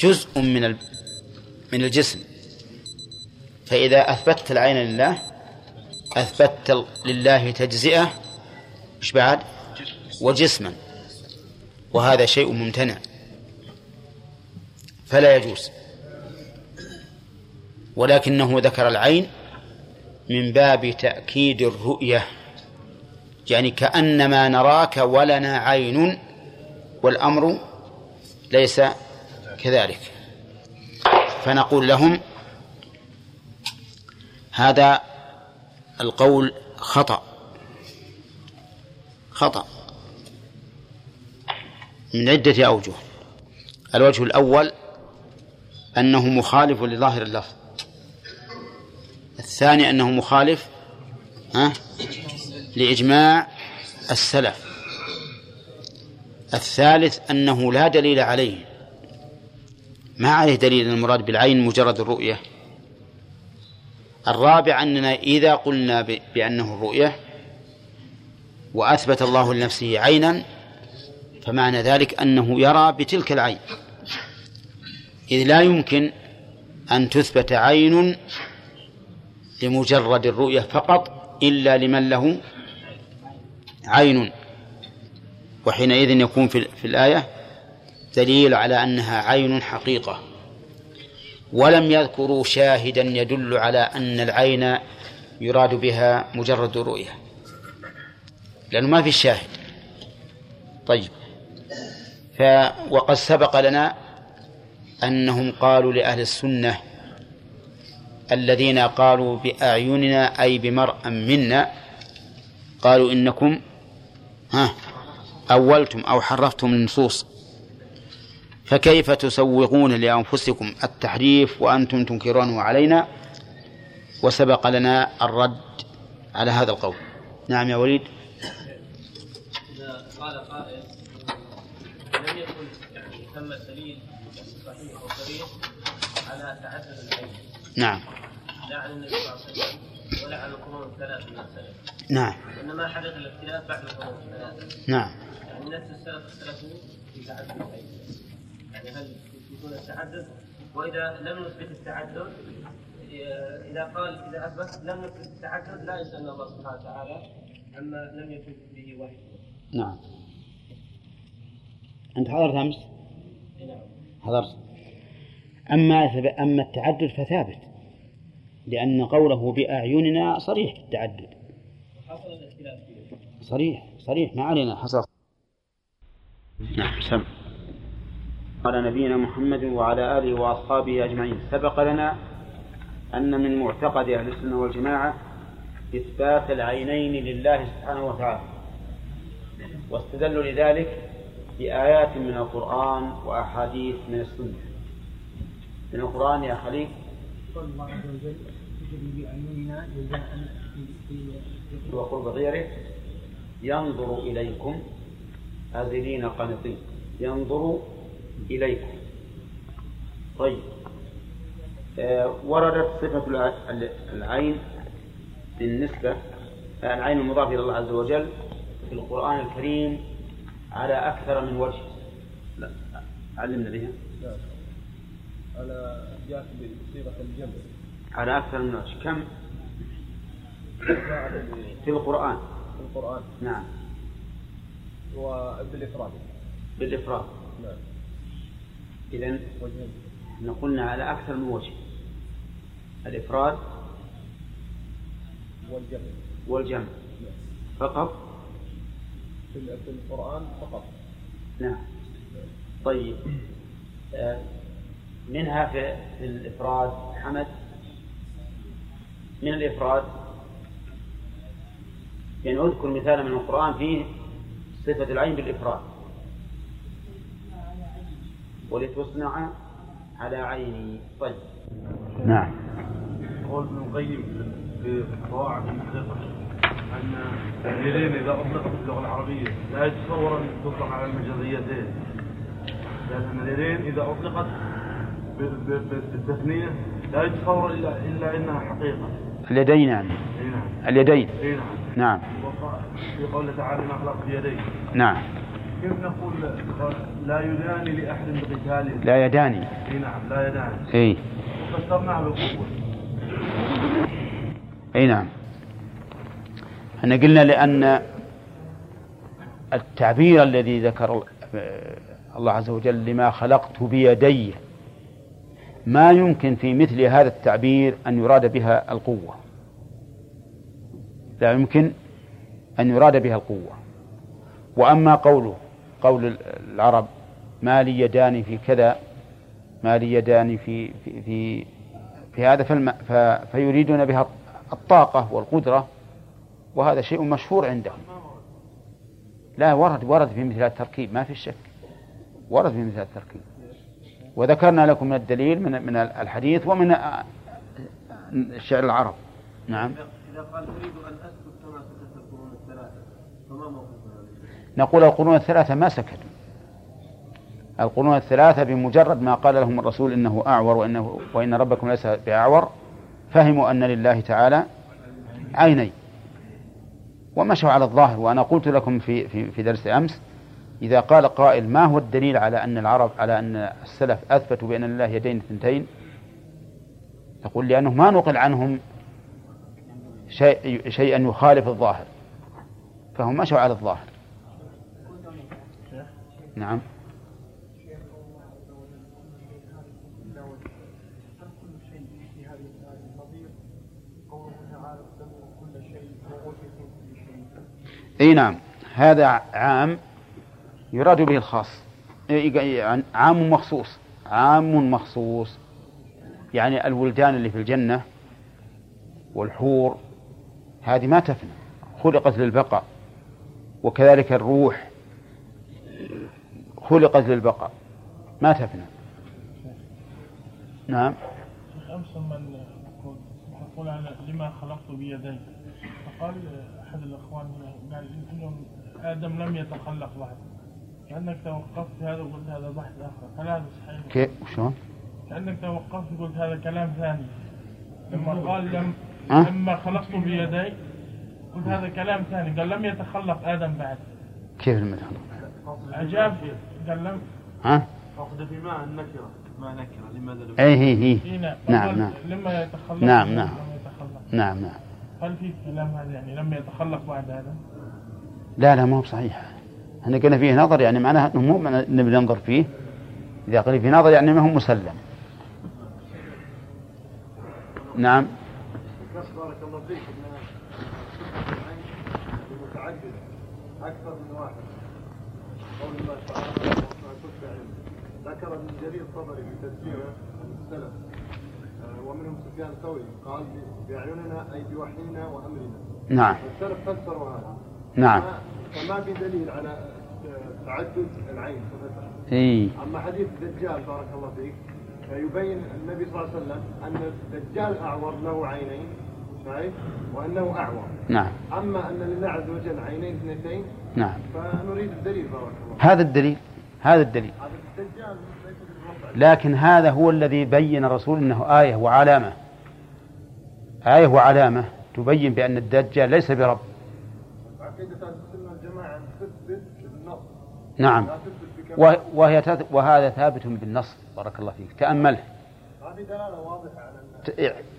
جزء من من الجسم. فإذا أثبتت العين لله أثبتت لله تجزئة إيش بعد؟ وجسما. وهذا شيء ممتنع. فلا يجوز. ولكنه ذكر العين من باب تأكيد الرؤية. يعني كأنما نراك ولنا عين. والأمر ليس كذلك. فنقول لهم هذا القول خطأ. خطأ. من عدة أوجه. الوجه الأول أنه مخالف لظاهر اللفظ. الثاني أنه مخالف ها لإجماع السلف. الثالث أنه لا دليل عليه. ما عليه دليل المراد بالعين مجرد الرؤية؟ الرابع أننا إذا قلنا بأنه الرؤية وأثبت الله لنفسه عينا فمعنى ذلك أنه يرى بتلك العين. إذ لا يمكن أن تثبت عين لمجرد الرؤية فقط إلا لمن له عين. وحينئذ يكون في, في الآية دليل على أنها عين حقيقة. ولم يذكروا شاهدا يدل على أن العين يراد بها مجرد رؤية. لأنه ما في شاهد. طيب. ف وقد سبق لنا أنهم قالوا لأهل السنة الذين قالوا بأعيننا أي بمرأ منا قالوا إنكم ها أولتم أو حرفتم النصوص فكيف تسوغون لأنفسكم التحريف وأنتم تنكرونه علينا؟ وسبق لنا الرد على هذا القول. نعم يا وليد. إذا قال قائل لم يكن يعني ثم دليل صحيح وصريح على تعدد العلم نعم. لا على النبي صلى الله عليه وسلم ولا على القرون الثلاث من السلف. نعم. وإنما حدث الاختلاف بعد القرون الثلاثة. نعم. السلف اختلفوا في تعدد العلم يعني هل يثبتون التعدد وإذا لم نثبت التعدد إذا قال إذا أثبت لم نثبت التعدد لا يسألنا الله سبحانه وتعالى عما لم يكن به وحي نعم. أنت حضرت أمس؟ نعم حضرت. أما أما التعدد فثابت لأن قوله بأعيننا صريح في التعدد. صريح صريح ما علينا حصل. نعم سم. على نبينا محمد وعلى آله وأصحابه أجمعين. سبق لنا أن من معتقد أهل السنة والجماعة إثبات العينين لله سبحانه وتعالى واستدلوا لذلك بآيات من القرآن وأحاديث من السنة. من القرآن يا خليل. الله عز وجل بأعيننا جزاء وقرب غيره. ينظر إليكم آذلين قانطين ينظر إليكم. طيب. آه وردت صفة العين بالنسبة العين المضافة إلى الله عز وجل في القرآن الكريم على أكثر من وجه. لا علمنا بها. على جاءت بصيغة الجمع. على أكثر من وجه. كم؟ في القرآن. في القرآن. نعم. وبالإفراد. بالإفراد. نعم. إذا إحنا قلنا على أكثر من وجه. الإفراد والجمع. والجمع. فقط؟ في القرآن فقط. نعم. طيب. آه، منها في في الإفراد حمد. من الإفراد؟ يعني أذكر مثالا من القرآن فيه صفة العين بالإفراد. ولتصنع على عيني. طيب. نعم. قول ابن القيم في قواعد المحققة أن الدليلين إذا أطلقت في اللغة العربية لا يتصور أن تطلق على المجازيتين. لأن اليدين إذا أطلقت بالتثنية لا يتصور إلا إلا أنها حقيقة. اليدين يعني. أي نعم. اليدين. أي نعم. نعم. في قوله تعالى ما خلق بيديه. نعم. كيف نقول لا يداني لأحد بقتاله لا يداني. أي نعم لا يداني. إي. وفسرناها بالقوة إي نعم. إحنا قلنا لأن التعبير الذي ذكر الله عز وجل لما خلقت بيدي ما يمكن في مثل هذا التعبير أن يراد بها القوة. لا يمكن أن يراد بها القوة. وأما قوله قول العرب ما لي يدان في كذا ما لي يدان في في في, في هذا فالم فيريدون بها الطاقة والقدرة وهذا شيء مشهور عندهم. لا ورد ورد في مثل التركيب ما في شك. ورد في مثل التركيب. وذكرنا لكم من الدليل من من الحديث ومن شعر العرب. نعم. إذا قال أن أسكت كما سكت القرون الثلاثة؟ فما موقفنا نقول القرون الثلاثة ما سكتوا. القرون الثلاثة بمجرد ما قال لهم الرسول إنه أعور وإنه وإن ربكم ليس بأعور فهموا أن لله تعالى عينين ومشوا على الظاهر وأنا قلت لكم في في في درس أمس إذا قال قائل ما هو الدليل على أن العرب على أن السلف أثبتوا بأن لله يدين اثنتين تقول لأنه ما نقل عنهم شيء شيئا يخالف الظاهر. فهم مشوا على الظاهر. نعم. إي نعم. هذا عام يراد به الخاص. عام مخصوص. عام مخصوص. يعني الولدان اللي في الجنة والحور هذه ما تفنى. خلقت للبقاء وكذلك الروح خلقت للبقاء. ما تفنى. نعم. أمس من يقول أنا لما خلقت بيدي. فقال أحد الأخوان قال آدم لم يتخلق بعد. كأنك توقفت هذا وقلت هذا بحث آخر. هل هذا صحيح؟ كيف شلون؟ كأنك توقفت وقلت هذا كلام ثاني. لما قال لم أه؟ لما خلقت بيدي قلت هذا كلام ثاني قال لم يتخلق آدم بعد. كيف المثال؟ أجاب قال لم. ها؟ أخذ في ماء النكرة ما نكرة لماذا لم أي هي هي إيه نعم. نعم نعم. لما يتخلق نعم لم نعم يتخلق. نعم نعم. هل في كلام هذا يعني لم يتخلق بعد هذا؟ لا لا ما هو بصحيح. إحنا قلنا فيه نظر يعني معناها إنه مو ننظر فيه. إذا قيل فيه نظر يعني ما هو مسلم. نعم بارك الله فيك متعددة أكثر من واحد قول الله تعالى كل علم جرير الطبري في تفسيره السلف. آه، ومنهم سفيان الثوري قال بأعيننا أي بوحينا وأمرنا. نعم. السلف فسروا هذا. نعم. فما في دليل على تعدد العين إي. أما حديث الدجال بارك الله فيك فيبين النبي صلى الله عليه وسلم أن الدجال أعور له عينين شايف؟ وأنه أعور. نعم. أما أن لله عز وجل عينين اثنتين نعم. فنريد الدليل بارك الله هذا الدليل. هذا الدليل. هذا الدجال لكن هذا هو الذي بين الرسول إنه آية وعلامة. آية وعلامة تبين بأن الدجال ليس برب. نعم. وهي وهذا ثابت بالنص. بارك الله فيك. تأمله.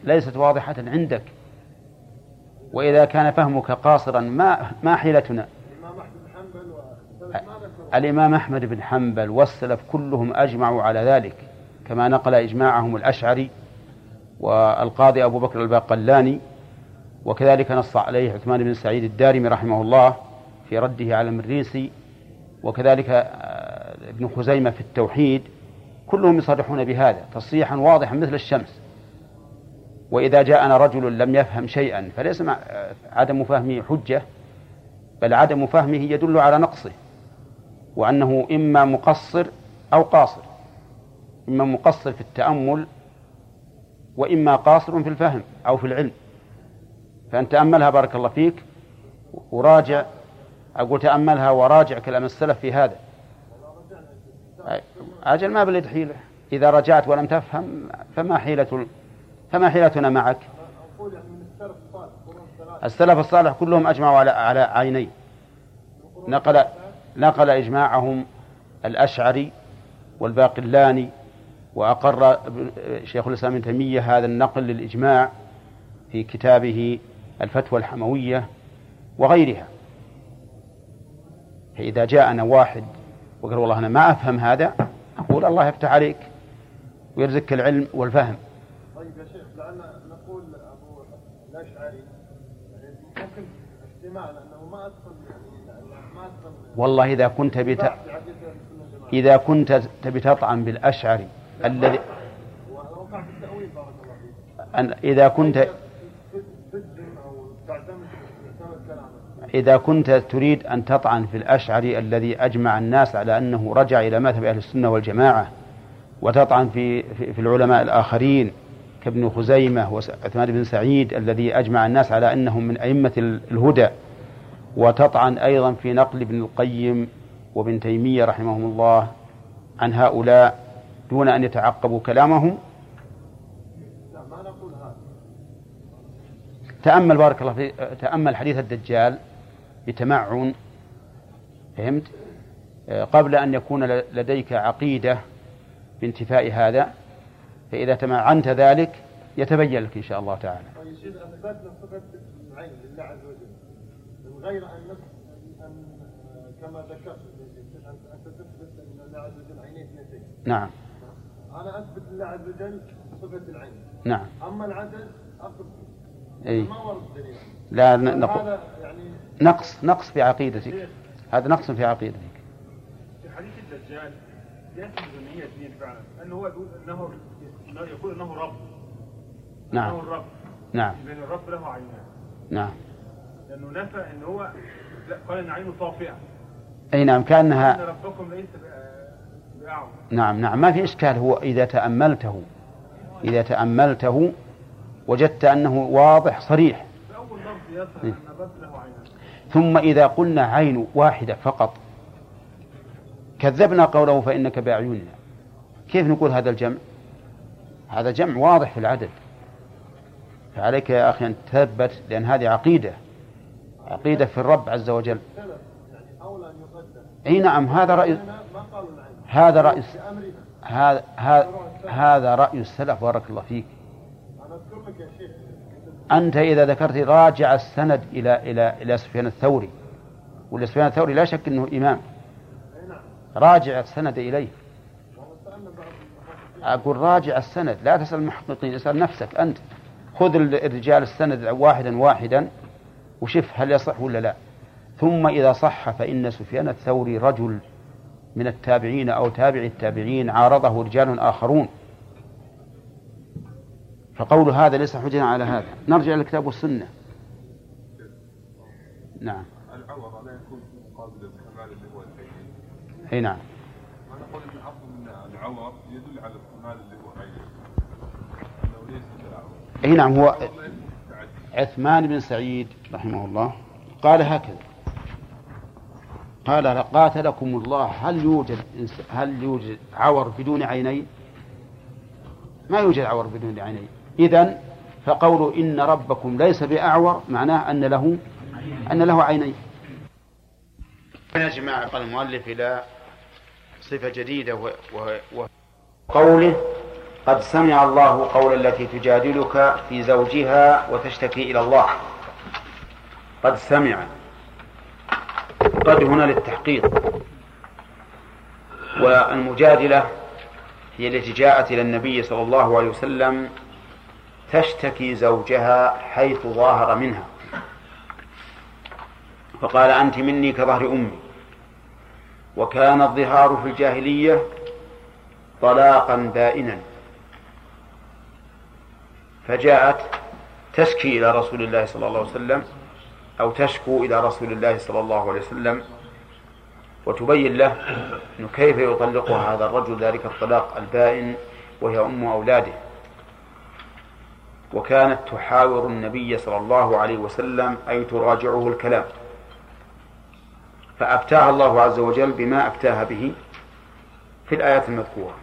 ليست واضحة عندك. وإذا كان فهمك قاصرا ما ما حيلتنا الإمام أحمد بن حنبل والسلف ما ذكروا الإمام أحمد بن حنبل والسلف كلهم أجمعوا على ذلك كما نقل إجماعهم الأشعري والقاضي أبو بكر الباقلاني وكذلك نص عليه عثمان بن سعيد الدارمي رحمه الله في رده على المريسي وكذلك آه، ابن خزيمة في التوحيد كلهم يصرحون بهذا تصريحا واضحا مثل الشمس. وإذا جاءنا رجل لم يفهم شيئا فليس آه، عدم فهمه حجة بل عدم فهمه يدل على نقصه. وأنه إما مقصر أو قاصر. إما مقصر في التأمل وإما قاصر في الفهم أو في العلم. فأن تأملها بارك الله فيك وراجع أقول تأملها وراجع كلام السلف في هذا. أجل ما باليد حيلة. إذا رجعت ولم تفهم فما حيلة فما حيلتنا معك؟ السلف الصالح كلهم أجمعوا على على نقل نقل إجماعهم الأشعري والباقلاني وأقر شيخ الإسلام ابن تيمية هذا النقل للإجماع في كتابه الفتوى الحموية وغيرها. فإذا جاءنا واحد وقال والله أنا ما أفهم هذا أقول الله يفتح عليك ويرزقك العلم والفهم. طيب يا شيخ لأن نقول أبو الأشعري يعني ممكن احتمال أنه ما أدخل والله إذا كنت بت... إذا كنت تبي تطعن بالأشعري الذي أن إذا كنت إذا كنت تريد أن تطعن في الأشعري الذي أجمع الناس على أنه رجع إلى مذهب أهل السنة والجماعة وتطعن في في, في العلماء الآخرين كابن خزيمة وعثمان بن سعيد الذي أجمع الناس على أنهم من أئمة ال- الهدى. وتطعن أيضا في نقل ابن القيم وابن تيمية رحمهم الله عن هؤلاء دون أن يتعقبوا كلامهم. تأمل بارك الله فيك تأمل حديث الدجال بتمعن فهمت؟ قبل أن يكون لديك عقيدة بانتفاء هذا فإذا تمعنت ذلك يتبين لك إن شاء الله تعالى. طيب شيخ أثبتنا صفة العين لله عز وجل. غير ان ان كما ذكرت انت تثبت ان الله عز وجل عينيه اثنتين نعم. أنا أثبت لله عز وجل صفه العين. نعم. أما العدد اقف أي. ما ورد دليل. لا ن- نقول هذا يعني نقص نقص في عقيدتك. هذا نقص في عقيدتك. في حديث الدجال يأتي بنية اثنين فعلا. أنه هو يقول أنه أنه يقول أنه رب. نعم. أنه الرب. نعم. لأن الرب له عينان. نعم. لأنه نفى أن هو لا قال أن عينه طافئة. أي نعم أن كأنها ربكم ليس بأ- بأعور. نعم نعم. ما في إشكال هو إذا تأملته إذا تأملته وجدت أنه واضح صريح. لفظ يظهر إيه. الرب له عينان. ثم إذا قلنا عين واحدة فقط كذبنا قوله فإنك بأعيننا. كيف نقول هذا الجمع؟ هذا جمع واضح في العدد. فعليك يا أخي أن تثبت لأن هذه عقيدة. عقيدة في الرب عز وجل. أي نعم هذا رأي هذا رأي هذا هذا رأي السلف بارك الله فيك. أنت إذا ذكرت راجع السند إلى إلى إلى سفيان الثوري ولا سفيان الثوري لا شك أنه إمام. اي راجع السند إليه. أقول راجع السند لا تسأل المحققين اسأل نفسك أنت. خذ الرجال السند واحدا واحدا. وشف هل يصح ولا لا. ثم إذا صح فإن سفيان الثوري رجل من التابعين أو تابع التابعين عارضه رجال آخرون. فقول هذا ليس حجة على هذا. نرجع للكتاب والسنة. نعم. العور لا يكون في مقابل الكمال اللي هو العين أي نعم. ما نقول إن اصل من العور يدل على الكمال اللي هو عين أنه ليس بالعور أي نعم هو العور لا يكون متعدد. عثمان بن سعيد رحمه الله قال هكذا. قال قاتلكم الله هل يوجد هل يوجد عور بدون عينين؟ ما يوجد عور بدون عينين. إذا فقول إن ربكم ليس بأعور معناه أن له أن له عينين. يا جماعة قال المؤلف إلى صفة جديدة و... و... و... قد سمع الله قول التي تجادلك في زوجها وتشتكي إلى الله. قد سمع. قد هنا للتحقيق. والمجادلة هي التي جاءت إلى النبي صلى الله عليه وسلم تشتكي زوجها حيث ظاهر منها. فقال أنت مني كظهر أمي. وكان الظهار في الجاهلية طلاقا بائنا. فجاءت تشكي إلى رسول الله صلى الله عليه وسلم أو تشكو إلى رسول الله صلى الله عليه وسلم وتبين له أنه كيف يطلقها هذا الرجل ذلك الطلاق البائن وهي أم أولاده. وكانت تحاور النبي صلى الله عليه وسلم أي تراجعه الكلام. فأفتاها الله عز وجل بما أفتاها به في الآيات المذكورة.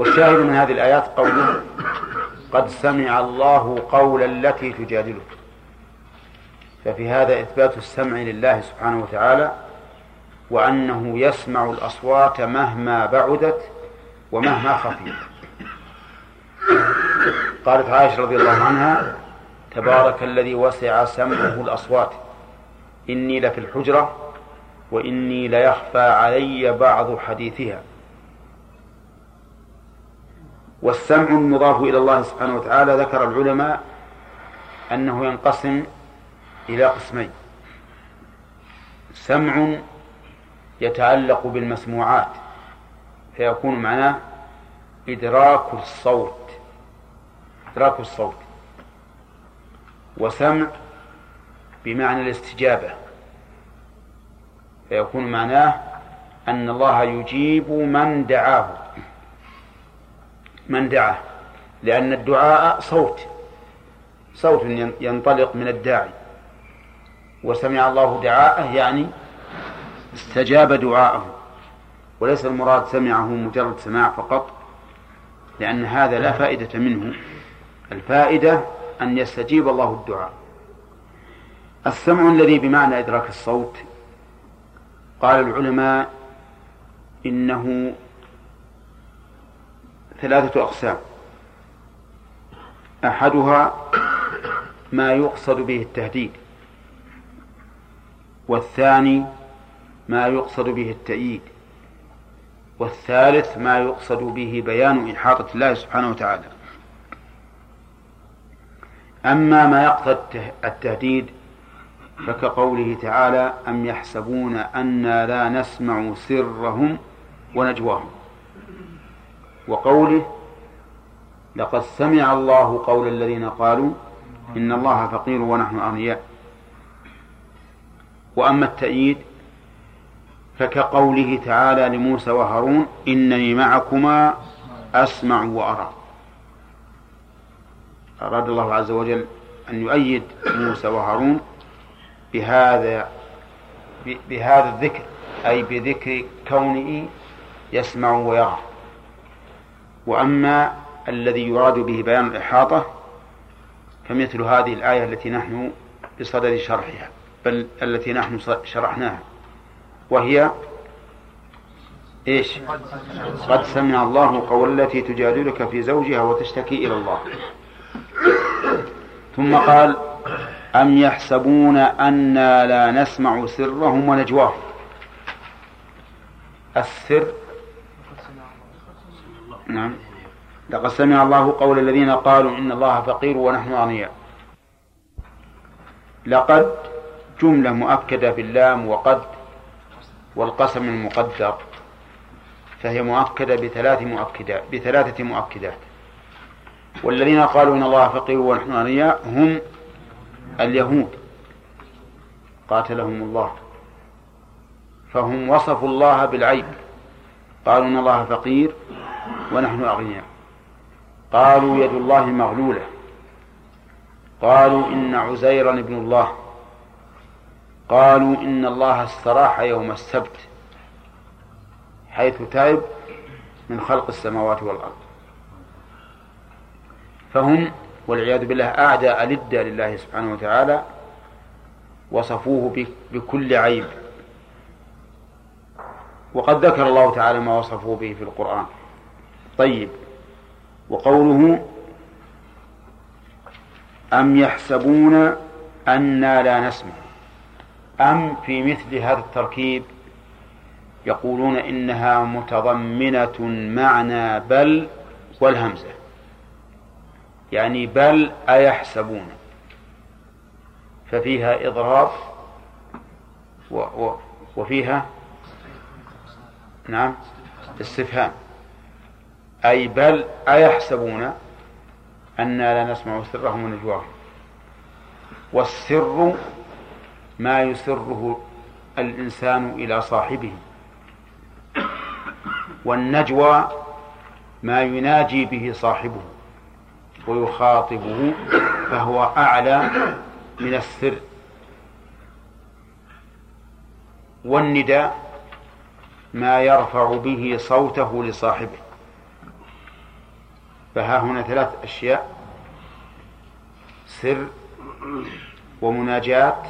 والشاهد من هذه الآيات قوله قد سمع الله قول التي تجادلك. ففي هذا إثبات السمع لله سبحانه وتعالى وأنه يسمع الأصوات مهما بعدت ومهما خفيت. قالت عائشة رضي الله عنها تبارك الذي وسع سمعه الأصوات. إني لفي الحجرة وإني ليخفى علي بعض حديثها. والسمع المضاف إلى الله سبحانه وتعالى ذكر العلماء أنه ينقسم إلى قسمين. سمع يتعلق بالمسموعات فيكون معناه إدراك الصوت إدراك الصوت. وسمع بمعنى الاستجابة فيكون معناه أن الله يجيب من دعاه. من دعاه لأن الدعاء صوت صوت ينطلق من الداعي. وسمع الله دعاءه يعني استجاب دعاءه وليس المراد سمعه مجرد سماع فقط لأن هذا لا فائدة منه. الفائدة أن يستجيب الله الدعاء. السمع الذي بمعنى إدراك الصوت قال العلماء إنه ثلاثة أقسام. أحدها ما يقصد به التهديد. والثاني ما يقصد به التأييد. والثالث ما يقصد به بيان إحاطة الله سبحانه وتعالى. أما ما يقصد التهديد فكقوله تعالى أم يحسبون أنا لا نسمع سرهم ونجواهم. وقوله لقد سمع الله قول الذين قالوا إن الله فقير ونحن أغنياء. وأما التأييد فكقوله تعالى لموسى وهارون إنني معكما أسمع وأرى. أراد الله عز وجل أن يؤيد موسى وهارون بهذا بهذا الذكر أي بذكر كونه يسمع ويرى. وأما الذي يراد به بيان الإحاطة فمثل هذه الآية التي نحن بصدد شرحها بل التي نحن شرحناها وهي إيش؟ قد سمع الله قول التي تجادلك في زوجها وتشتكي إلى الله. ثم قال أم يحسبون أنا لا نسمع سرهم ونجواهم؟ السر نعم. لقد سمع الله قول الذين قالوا إن الله فقير ونحن أغنياء. لقد جملة مؤكدة باللام وقد والقسم المقدر فهي مؤكدة بثلاث مؤكدات بثلاثة مؤكدات. والذين قالوا إن الله فقير ونحن أغنياء هم اليهود. قاتلهم الله. فهم وصفوا الله بالعيب. قالوا إن الله فقير ونحن أغنياء. قالوا يد الله مغلولة. قالوا إن عزيرا ابن الله. قالوا إن الله استراح يوم السبت حيث تعب من خلق السماوات والأرض. فهم والعياذ بالله أعداء لدا لله سبحانه وتعالى وصفوه بكل عيب. وقد ذكر الله تعالى ما وصفوه به في القرآن. طيب. وقوله أم يحسبون أنا لا نسمع. أم في مثل هذا التركيب يقولون إنها متضمنة معنى بل والهمزة. يعني بل أيحسبون. ففيها إضراب وفيها نعم استفهام. أي بل أيحسبون أنا لا نسمع سرهم ونجواهم. والسر ما يسره الإنسان إلى صاحبه. والنجوى ما يناجي به صاحبه ويخاطبه فهو أعلى من السر. والنداء ما يرفع به صوته لصاحبه. فها هنا ثلاث أشياء. سر ومناجاة.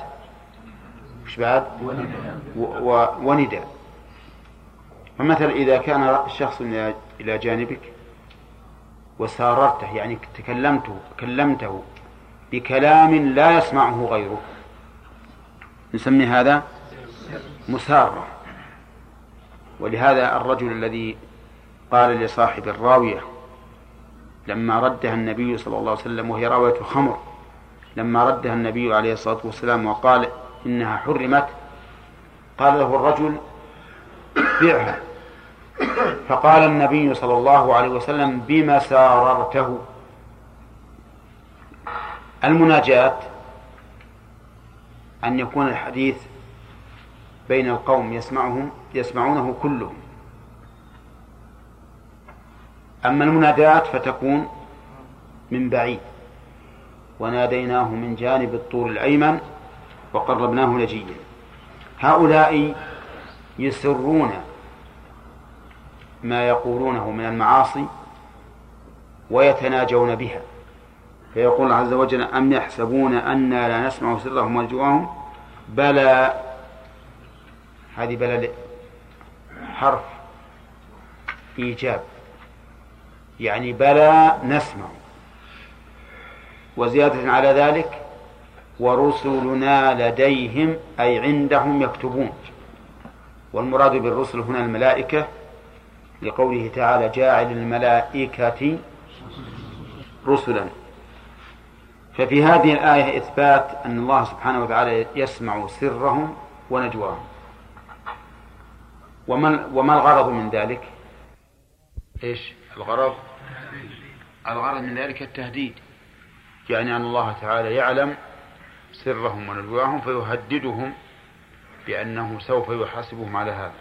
وش بعد؟ ونداء. فمثلا إذا كان الشخص إلى جانبك وساررته يعني تكلمته كلمته بكلام لا يسمعه غيره. نسمي هذا مسارة. ولهذا الرجل الذي قال لصاحب الراوية لما ردها النبي صلى الله عليه وسلم وهي راوية خمر لما ردها النبي عليه الصلاة والسلام وقال إنها حرمت قال له الرجل بيعها. فقال النبي صلى الله عليه وسلم بما ساررته. المناجاة أن يكون الحديث بين القوم يسمعهم يسمعونه كلهم. أما المنادات فتكون من بعيد. وناديناه من جانب الطور الأيمن وقربناه نجيا. هؤلاء يسرون ما يقولونه من المعاصي ويتناجون بها. فيقول الله عز وجل أم يحسبون أنا لا نسمع سرهم ونجواهم بلى هذه بلى حرف إيجاب. يعني بلى نسمع وزيادة على ذلك ورسلنا لديهم أي عندهم يكتبون والمراد بالرسل هنا الملائكة لقوله تعالى جاعل الملائكة رسلا ففي هذه الآية إثبات أن الله سبحانه وتعالى يسمع سرهم ونجواهم وما وما الغرض من ذلك؟ إيش؟ الغرض الغرض من ذلك التهديد. يعني أن الله تعالى يعلم سرهم ونجواهم فيهددهم بأنه سوف يحاسبهم على هذا.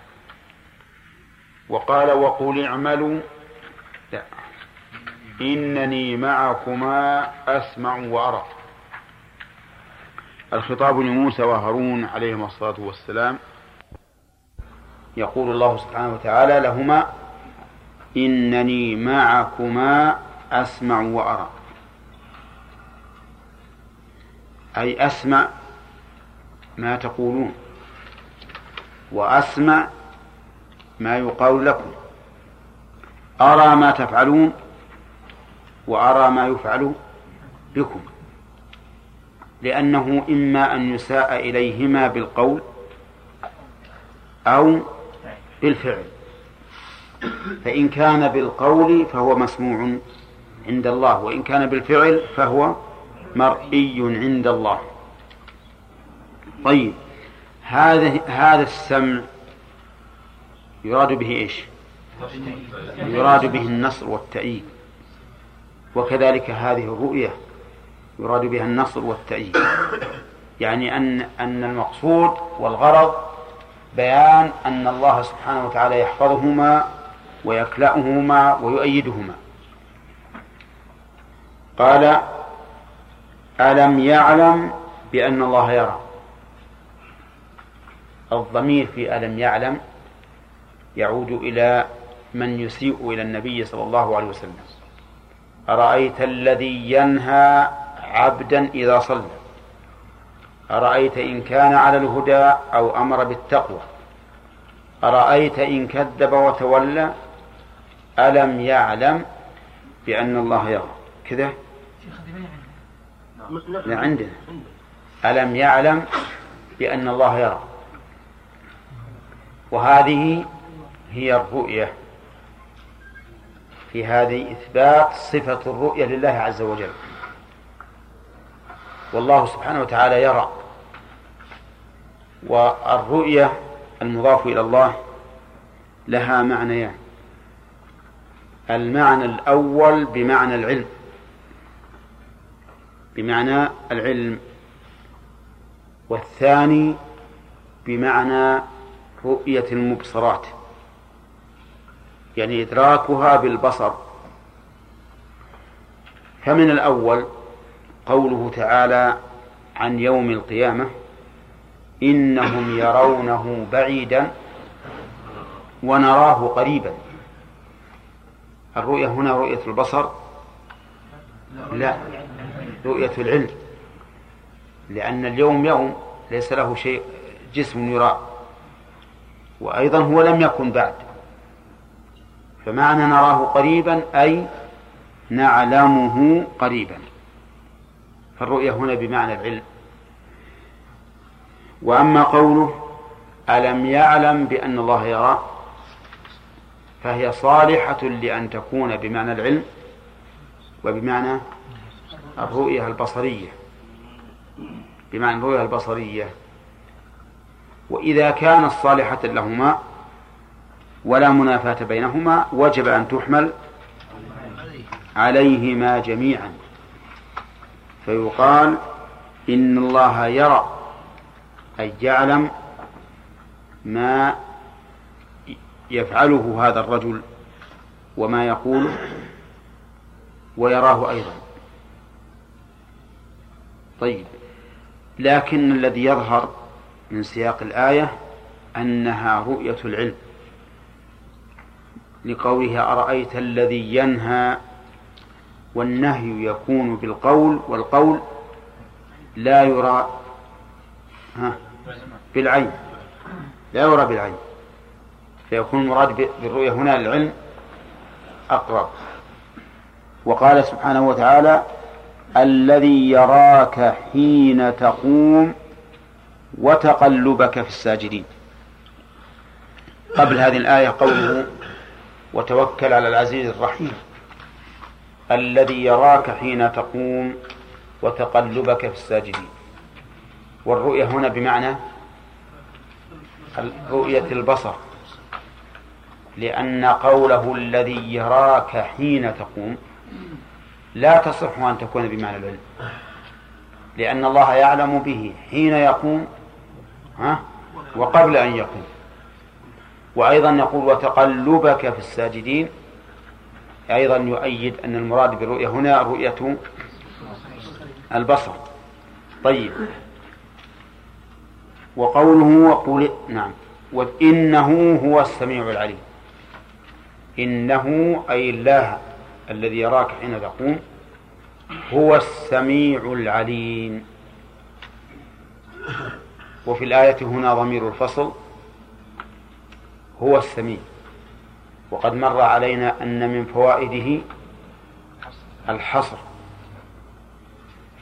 وقال وقل اعملوا. لا. إنني معكما أسمع وأرى. الخطاب لموسى وهارون عليهما الصلاة والسلام. يقول الله سبحانه وتعالى لهما إنني معكما أسمع وأرى. أي أسمع ما تقولون. وأسمع ما يقال لكم. أرى ما تفعلون وأرى ما يفعل بكم. لأنه إما أن يساء إليهما بالقول أو بالفعل. فإن كان بالقول فهو مسموع عند الله وإن كان بالفعل فهو مرئي عند الله. طيب هذا هذا السمع يراد به إيش؟ يراد به النصر والتأييد. وكذلك هذه الرؤية يراد بها النصر والتأييد. يعني أن أن المقصود والغرض بيان أن الله سبحانه وتعالى يحفظهما ويكلأهما ويؤيدهما. قال ألم يعلم بأن الله يرى؟ الضمير في ألم يعلم يعود إلى من يسيء إلى النبي صلى الله عليه وسلم. أرأيت الذي ينهى عبدا إذا صلى؟ أرأيت إن كان على الهدى أو أمر بالتقوى؟ أرأيت إن كذب وتولى؟ ألم يعلم بأن الله يرى؟ كذا؟ لا عندنا ألم يعلم بأن الله يرى؟ وهذه هي الرؤية. في هذه إثبات صفة الرؤية لله عز وجل. والله سبحانه وتعالى يرى. والرؤية المضاف إلى الله لها معنيان. المعنى الأول بمعنى العلم. بمعنى العلم والثاني بمعنى رؤية المبصرات يعني إدراكها بالبصر. فمن الأول قوله تعالى عن يوم القيامة إنهم يرونه بعيدا ونراه قريبا. الرؤية هنا رؤية البصر؟ لا. رؤية العلم. لأن اليوم يوم ليس له شيء جسم يرى. وأيضا هو لم يكن بعد. فمعنى نراه قريبا أي نعلمه قريبا. فالرؤية هنا بمعنى العلم. وأما قوله ألم يعلم بأن الله يرى فهي صالحة لأن تكون بمعنى العلم. وبمعنى الرؤية البصرية. بمعنى الرؤية البصرية. وإذا كانت صالحة لهما ولا منافاة بينهما وجب أن تحمل عليهما جميعا. فيقال إن الله يرى أي يعلم ما يفعله هذا الرجل وما يقوله ويراه أيضا. طيب. لكن الذي يظهر من سياق الآية أنها رؤية العلم. لقوله أرأيت الذي ينهى والنهي يكون بالقول والقول لا يرى ها بالعين. لا يرى بالعين. فيكون المراد بالرؤية هنا العلم أقرب. وقال سبحانه وتعالى الذي يراك حين تقوم وتقلبك في الساجدين. قبل هذه الآية قوله وتوكل على العزيز الرحيم. الذي يراك حين تقوم وتقلبك في الساجدين. والرؤية هنا بمعنى رؤية البصر. لأن قوله الذي يراك حين تقوم لا تصح أن تكون بمعنى العلم. لأن الله يعلم به حين يقوم ها؟ وقبل أن يقوم. وأيضا يقول وتقلبك في الساجدين أيضا يؤيد أن المراد بالرؤية هنا رؤية البصر. طيب. وقوله وقول نعم. وإنه هو السميع العليم. إنه أي الله الذي يراك حين تقوم. هو السميع العليم. وفي الآية هنا ضمير الفصل. هو السميع. وقد مر علينا أن من فوائده الحصر.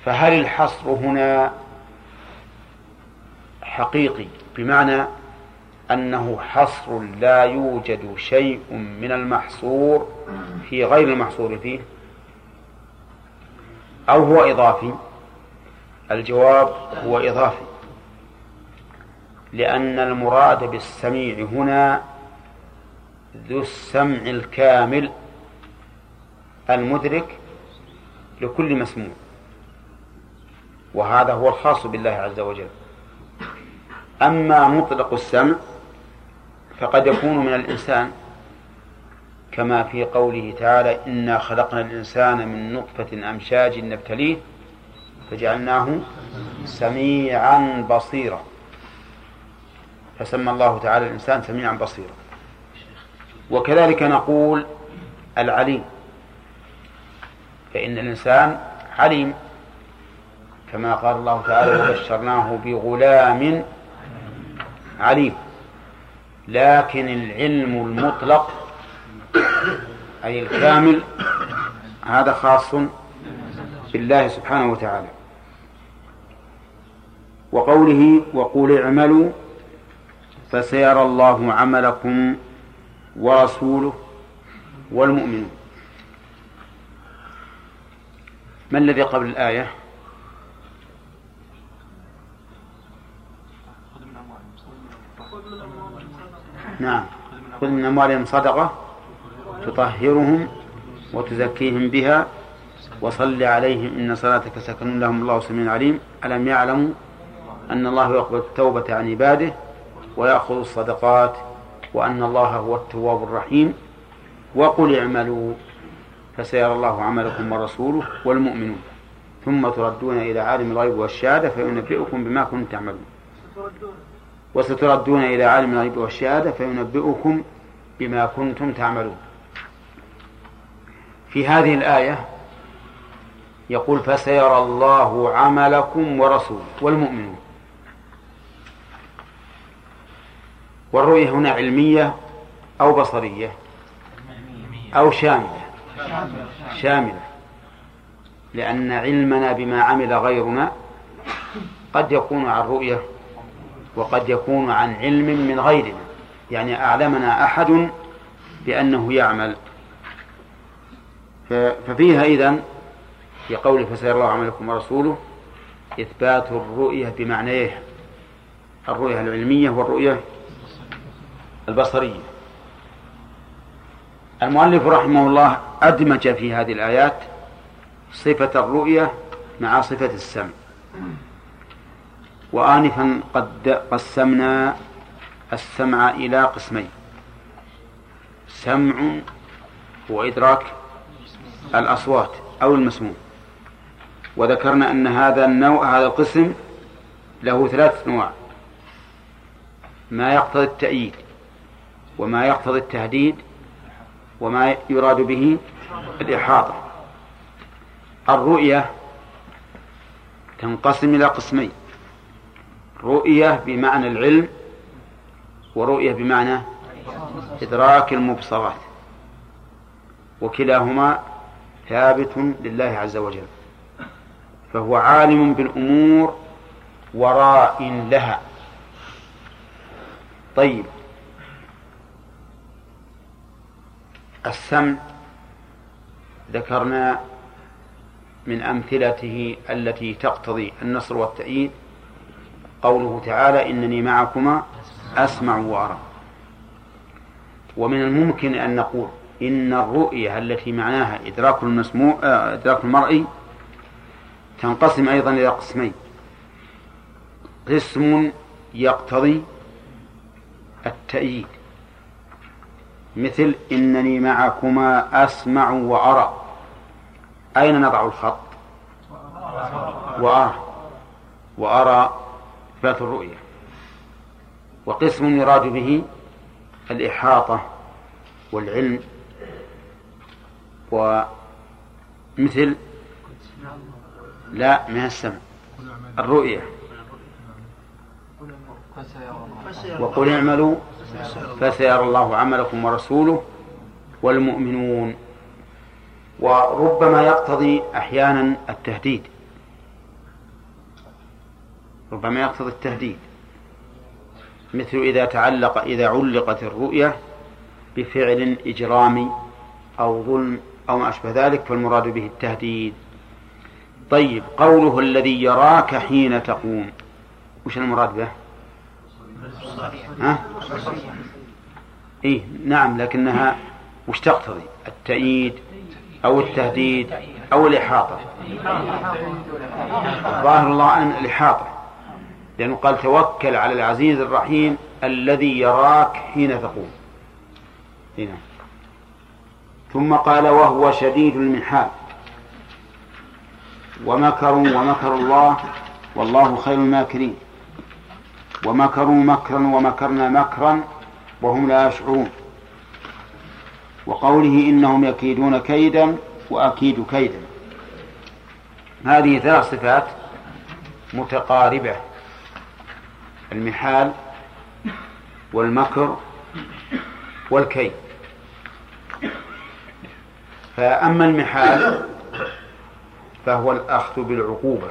فهل الحصر هنا حقيقي بمعنى أنه حصر لا يوجد شيء من المحصور في غير المحصور فيه؟ أو هو إضافي؟ الجواب هو إضافي. لأن المراد بالسميع هنا ذو السمع الكامل المدرك لكل مسموع. وهذا هو الخاص بالله عز وجل. أما مطلق السمع فقد يكون من الإنسان كما في قوله تعالى إنا خلقنا الإنسان من نطفة أمشاج نبتليه فجعلناه سميعا بصيرا. فسمى الله تعالى الإنسان سميعا بصيرا. وكذلك نقول العليم. فإن الإنسان عليم. كما قال الله تعالى وبشرناه بغلام عليم. لكن العلم المطلق أي الكامل هذا خاص بالله سبحانه وتعالى. وقوله وقول اعملوا فسيرى الله عملكم ورسوله والمؤمنون. ما الذي قبل الآية؟ نعم. خذ من أموالهم صدقة. تطهرهم وتزكيهم بها وصل عليهم إن صلاتك سكن لهم. الله سميع عليم. ألم يعلموا أن الله يقبل التوبة عن عباده ويأخذ الصدقات وأن الله هو التواب الرحيم. وقل اعملوا فسيرى الله عملكم ورسوله والمؤمنون. ثم تردون إلى عالم الغيب والشهادة فينبئكم بما كنتم تعملون. وستردون إلى عالم الغيب والشهادة فينبئكم بما كنتم تعملون. في هذه الآية يقول فسيرى الله عملكم ورسوله والمؤمنون. والرؤية هنا علمية أو بصرية أو شاملة؟ شاملة. لأن علمنا بما عمل غيرنا قد يكون عن رؤية وقد يكون عن علم من غيرنا. يعني أعلمنا أحد بأنه يعمل. ففيها إذن في قوله فسيرى الله عملكم ورسوله إثبات الرؤية بمعنيه الرؤية العلمية والرؤية البصرية. المؤلف رحمه الله أدمج في هذه الآيات صفة الرؤية مع صفة السمع. وآنفا قد قسمنا السمع إلى قسمين سمع وإدراك الأصوات أو المسموع وذكرنا أن هذا النوع هذا القسم له ثلاث أنواع. ما يقتضي التأييد وما يقتضي التهديد وما يراد به الإحاطة. الرؤية تنقسم إلى قسمين رؤية بمعنى العلم ورؤية بمعنى إدراك المبصرات. وكلاهما ثابت لله عز وجل. فهو عالم بالأمور وراء لها. طيب. السمع ذكرنا من أمثلته التي تقتضي النصر والتأييد. قوله تعالى إنني معكما أسمع وأرى. ومن الممكن أن نقول إن الرؤية التي معناها إدراك المسموع آه، إدراك المرئي تنقسم أيضا إلى قسمين. قسم يقتضي التأييد. مثل إنني معكما أسمع وأرى. أين نضع الخط؟ وأرى. وأرى إثبات الرؤية. وقسم يراد به الإحاطة والعلم. ومثل لا من السمع الرؤية. وقل اعملوا فسيرى الله عملكم ورسوله والمؤمنون. وربما يقتضي أحيانا التهديد. ربما يقتضي التهديد. مثل إذا تعلق إذا علقت الرؤية بفعل إجرامي أو ظلم أو ما أشبه ذلك فالمراد به التهديد طيب قوله الذي يراك حين تقوم وش المراد به؟ ها؟ إيه نعم لكنها وش تقتضي؟ التأييد أو التهديد أو الإحاطة ظاهر الله أن الإحاطة لأنه قال توكل على العزيز الرحيم الذي يراك حين تقوم هنا ثم قال وهو شديد المحال. ومكروا ومكر الله والله خير الماكرين. ومكروا مكرا ومكرنا مكرا وهم لا يشعرون. وقوله إنهم يكيدون كيدا وأكيد كيدا. هذه ثلاث صفات متقاربة. المحال والمكر والكيد. فأما المحال فهو الأخذ بالعقوبة.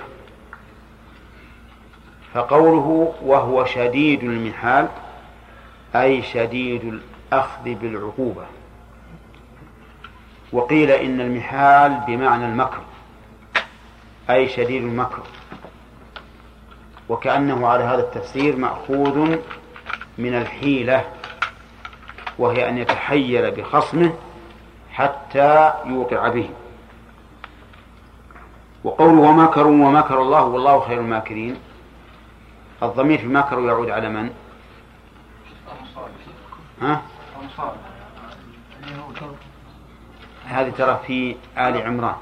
فقوله وهو شديد المحال أي شديد الأخذ بالعقوبة. وقيل إن المحال بمعنى المكر أي شديد المكر. وكأنه على هذا التفسير مأخوذ من الحيلة وهي أن يتحيل بخصمه حتى يوقع به. وقوله ومكروا ومكر الله والله خير الماكرين. الضمير في مكروا يعود على من؟ ها؟ هذه ترى في آل عمران.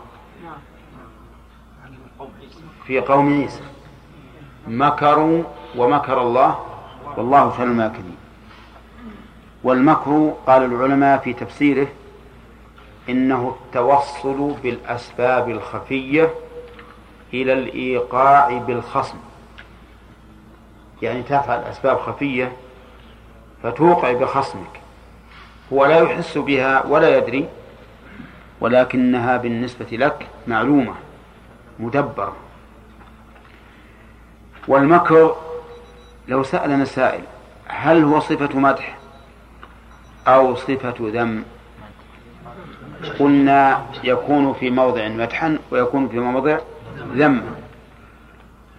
في قوم عيسى. مكروا ومكر الله والله خير الماكرين. والمكر قال العلماء في تفسيره إنه التوصل بالأسباب الخفية إلى الإيقاع بالخصم. يعني تفعل أسباب خفية فتوقع بخصمك. هو لا يحس بها ولا يدري ولكنها بالنسبة لك معلومة مدبرة. والمكر لو سألنا سائل هل هو صفة مدح أو صفة ذم؟ قلنا يكون في موضع مدحا ويكون في موضع ذما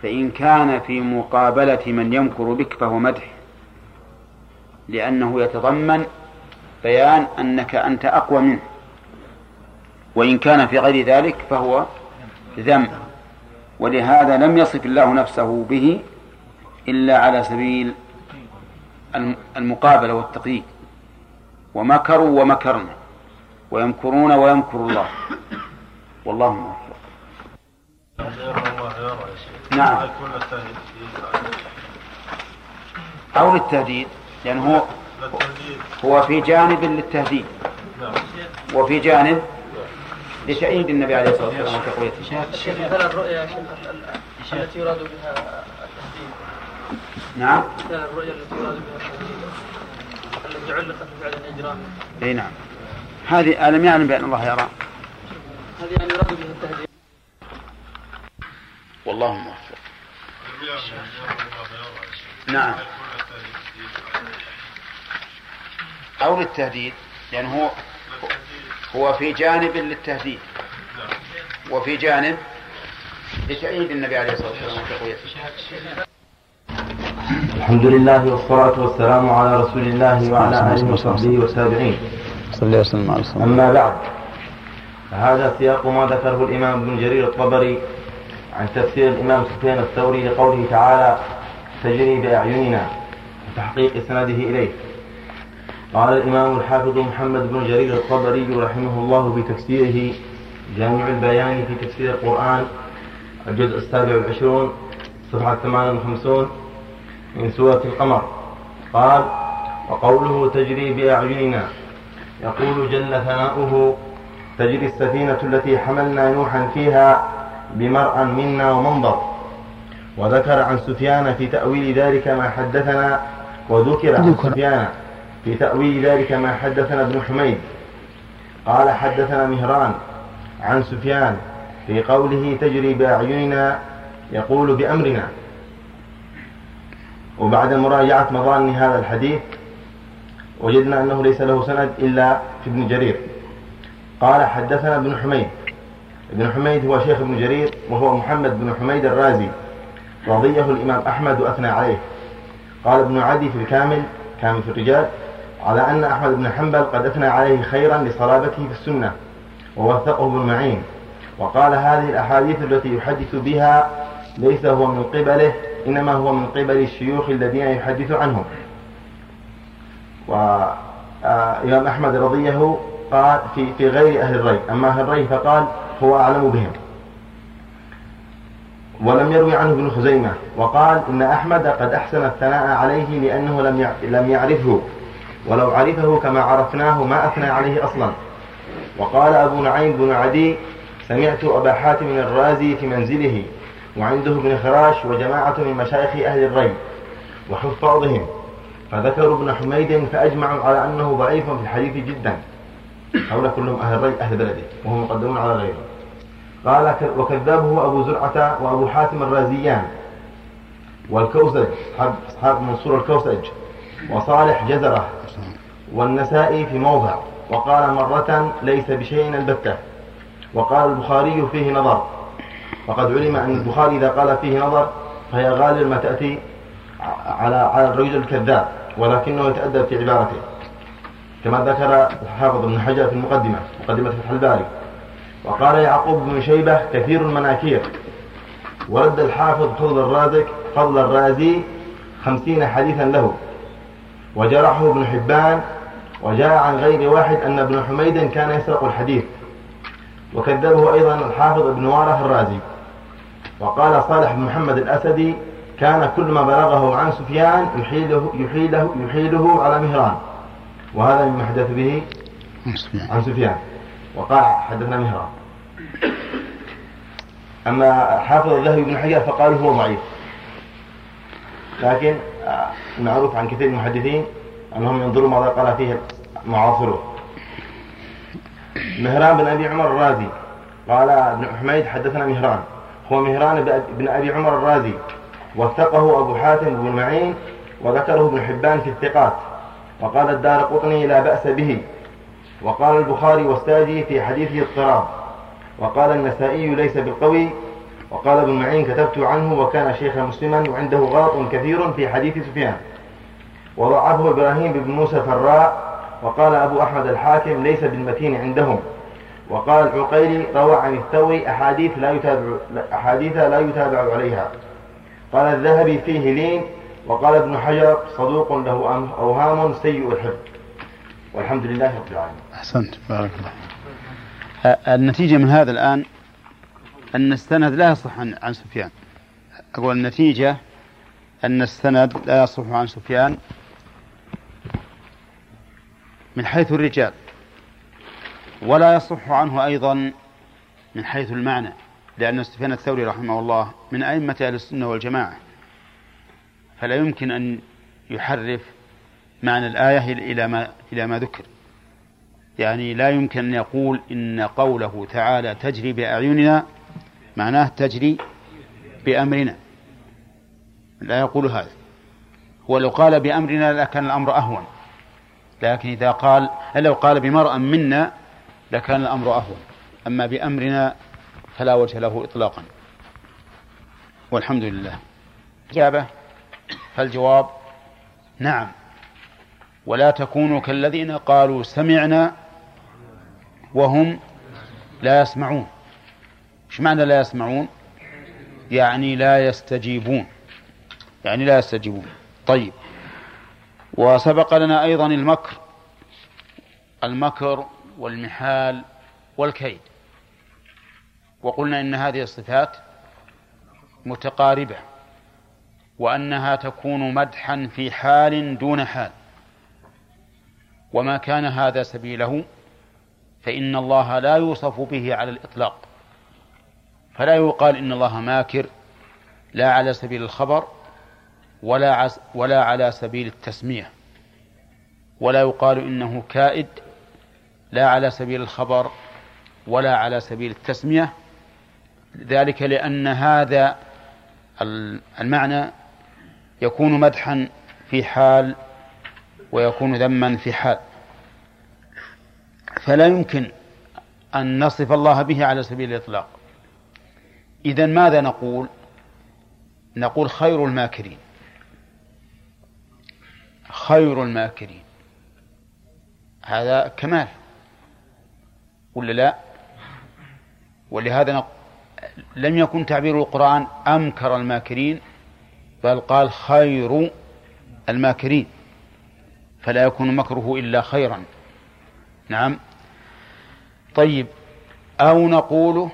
فإن كان في مقابلة من يمكر بك فهو مدح. لأنه يتضمن بيان أنك أنت أقوى منه. وإن كان في غير ذلك فهو ذم. ولهذا لم يصف الله نفسه به إلا على سبيل المقابلة والتقييد. ومكروا ومكرنا. ويمكرون ويمكر الله. والله موفق نعم. أو للتهديد. لأن هو هو في جانب للتهديد. وفي جانب لتأييد النبي عليه الصلاة والسلام وتقويته مثل الرؤيا التي يراد بها التهديد؟ نعم. مثل الرؤيا التي يراد بها التهديد التي علقت بفعل الإجرام؟ إي نعم. هذه ألم يعلم بأن الله يرى. هذه يعني يراد بها التهديد والله موفق. نعم. أو للتهديد لأن هو هو في جانب للتهديد. وفي جانب لتأييد النبي عليه الصلاة والسلام وتقويته الحمد لله والصلاة والسلام على رسول الله وعلى آله وصحبه والتابعين صلى وسلم على رسول أما بعد فهذا سياق ما ذكره الإمام ابن جرير الطبري عن تفسير الإمام سفيان الثوري لقوله تعالى تجري بأعيننا وتحقيق إسناده إليه. قال الإمام الحافظ محمد بن جرير الطبري رحمه الله في تفسيره جامع البيان في تفسير القرآن الجزء السابع والعشرون صفحة 58 من سورة القمر. قال وقوله تجري بأعيننا يقول جل ثناؤه تجري السفينة التي حملنا نوحا فيها بمرأى منا ومنظر وذكر عن سفيان في تأويل ذلك ما حدثنا وذكر عن سفيان في تأويل ذلك ما حدثنا ابن حميد. قال حدثنا مهران عن سفيان في قوله تجري بأعيننا يقول بأمرنا. وبعد مراجعة مظان هذا الحديث وجدنا أنه ليس له سند إلا في ابن جرير. قال حدثنا ابن حميد. ابن حميد هو شيخ ابن جرير وهو محمد بن حميد الرازي. رضيه الإمام أحمد وأثنى عليه. قال ابن عدي في الكامل كامل في الرجال على أن أحمد بن حنبل قد أثنى عليه خيرا لصلابته في السنة ووثقه ابن معين. وقال هذه الأحاديث التي يحدث بها ليس هو من قبله إنما هو من قبل الشيوخ الذين يحدث عنهم. وإمام أحمد رضيه قال في, في غير أهل الري أما أهل الري فقال هو أعلم بهم. ولم يروي عنه ابن خزيمة. وقال إن أحمد قد أحسن الثناء عليه لأنه لم لم يعرفه. ولو عرفه كما عرفناه ما أثنى عليه أصلا. وقال أبو نعيم بن عدي سمعت أبا حاتم الرازي في منزله وعنده ابن خراش وجماعة من مشايخ أهل الري وحفاظهم فذكروا ابن حميد فأجمعوا على أنه ضعيف في الحديث جدا. هؤلاء كلهم أهل أهل بلده وهم مقدمون على غيره. قال وكذابه أبو زرعة وأبو حاتم الرازيان. والكوسج أصحاب منصور الكوسج وصالح جزرة والنسائي في موضع. وقال مرة ليس بشيء البتة. وقال البخاري فيه نظر. وقد علم أن البخاري إذا قال فيه نظر فهي غالب ما تأتي على على الرجل الكذاب. ولكنه يتأدب في عبارته كما ذكر الحافظ ابن حجر في المقدمة مقدمة فتح الباري وقال يعقوب بن شيبة كثير المناكير. ورد الحافظ فضل الرازق فضل الرازي خمسين حديثا له. وجرحه ابن حبان وجاء عن غير واحد أن ابن حميد كان يسرق الحديث. وكذبه أيضا الحافظ ابن واره الرازي. وقال صالح بن محمد الأسدي كان كل ما بلغه عن سفيان يحيله, يحيله, يحيله على مهران. وهذا مما حدث به عن سفيان. وقال حدثنا مهران. أما حافظ الذهبي بن حجر فقال هو ضعيف. لكن معروف عن كثير من المحدثين أنهم ينظرون ماذا قال فيه معاصره. مهران بن أبي عمر الرازي. قال ابن حميد حدثنا مهران. هو مهران بن أبي عمر الرازي. وثقه أبو حاتم بن معين وذكره ابن حبان في الثقات وقال الدار قطني لا بأس به وقال البخاري والساجي في حديثه اضطراب وقال النسائي ليس بالقوي وقال ابن معين كتبت عنه وكان شيخا مسلما وعنده غلط كثير في حديث سفيان. وضعفه إبراهيم بن موسى فراء وقال أبو أحمد الحاكم ليس بالمتين عندهم. وقال العقيلي روى عن الثوري أحاديث لا يتابع أحاديث لا يتابع عليها. قال الذهبي فيه لين وقال ابن حجر صدوق له أوهام سيء الحفظ. والحمد لله رب العالمين. أحسنت. بارك الله النتيجة من هذا الآن أن السند لا يصح عن, سفيان. أقول النتيجة أن السند لا يصح عن سفيان من حيث الرجال ولا يصح عنه أيضا من حيث المعنى. لأن سفيان الثوري رحمه الله من أئمة أهل السنة والجماعة. فلا يمكن أن يحرف معنى الآية إلى ما إلى ما ذكر. يعني لا يمكن أن يقول إن قوله تعالى تجري بأعيننا معناه تجري بأمرنا. لا يقول هذا. هو لو قال بأمرنا لكان الأمر أهون. لكن إذا قال لو قال بمرأ منا لكان الأمر أهون. أما بأمرنا فلا وجه له إطلاقا. والحمد لله إجابة؟ فالجواب نعم. ولا تكونوا كالذين قالوا سمعنا وهم لا يسمعون. إيش معنى لا يسمعون؟ يعني لا يستجيبون. يعني لا يستجيبون. طيب. وسبق لنا أيضا المكر. المكر والمحال والكيد. وقلنا إن هذه الصفات متقاربة وأنها تكون مدحا في حال دون حال. وما كان هذا سبيله فإن الله لا يوصف به على الإطلاق. فلا يقال إن الله ماكر لا على سبيل الخبر ولا ولا على سبيل التسمية. ولا يقال إنه كائد لا على سبيل الخبر ولا على سبيل التسمية. ذلك لأن هذا المعنى يكون مدحا في حال ويكون ذما في حال. فلا يمكن أن نصف الله به على سبيل الإطلاق. إذا ماذا نقول؟ نقول خير الماكرين. خير الماكرين. هذا كمال. ولا لا؟ ولهذا نق... لم يكن تعبير القرآن أمكر الماكرين بل قال خير الماكرين فلا يكون مكره إلا خيرا. نعم. طيب أو نقول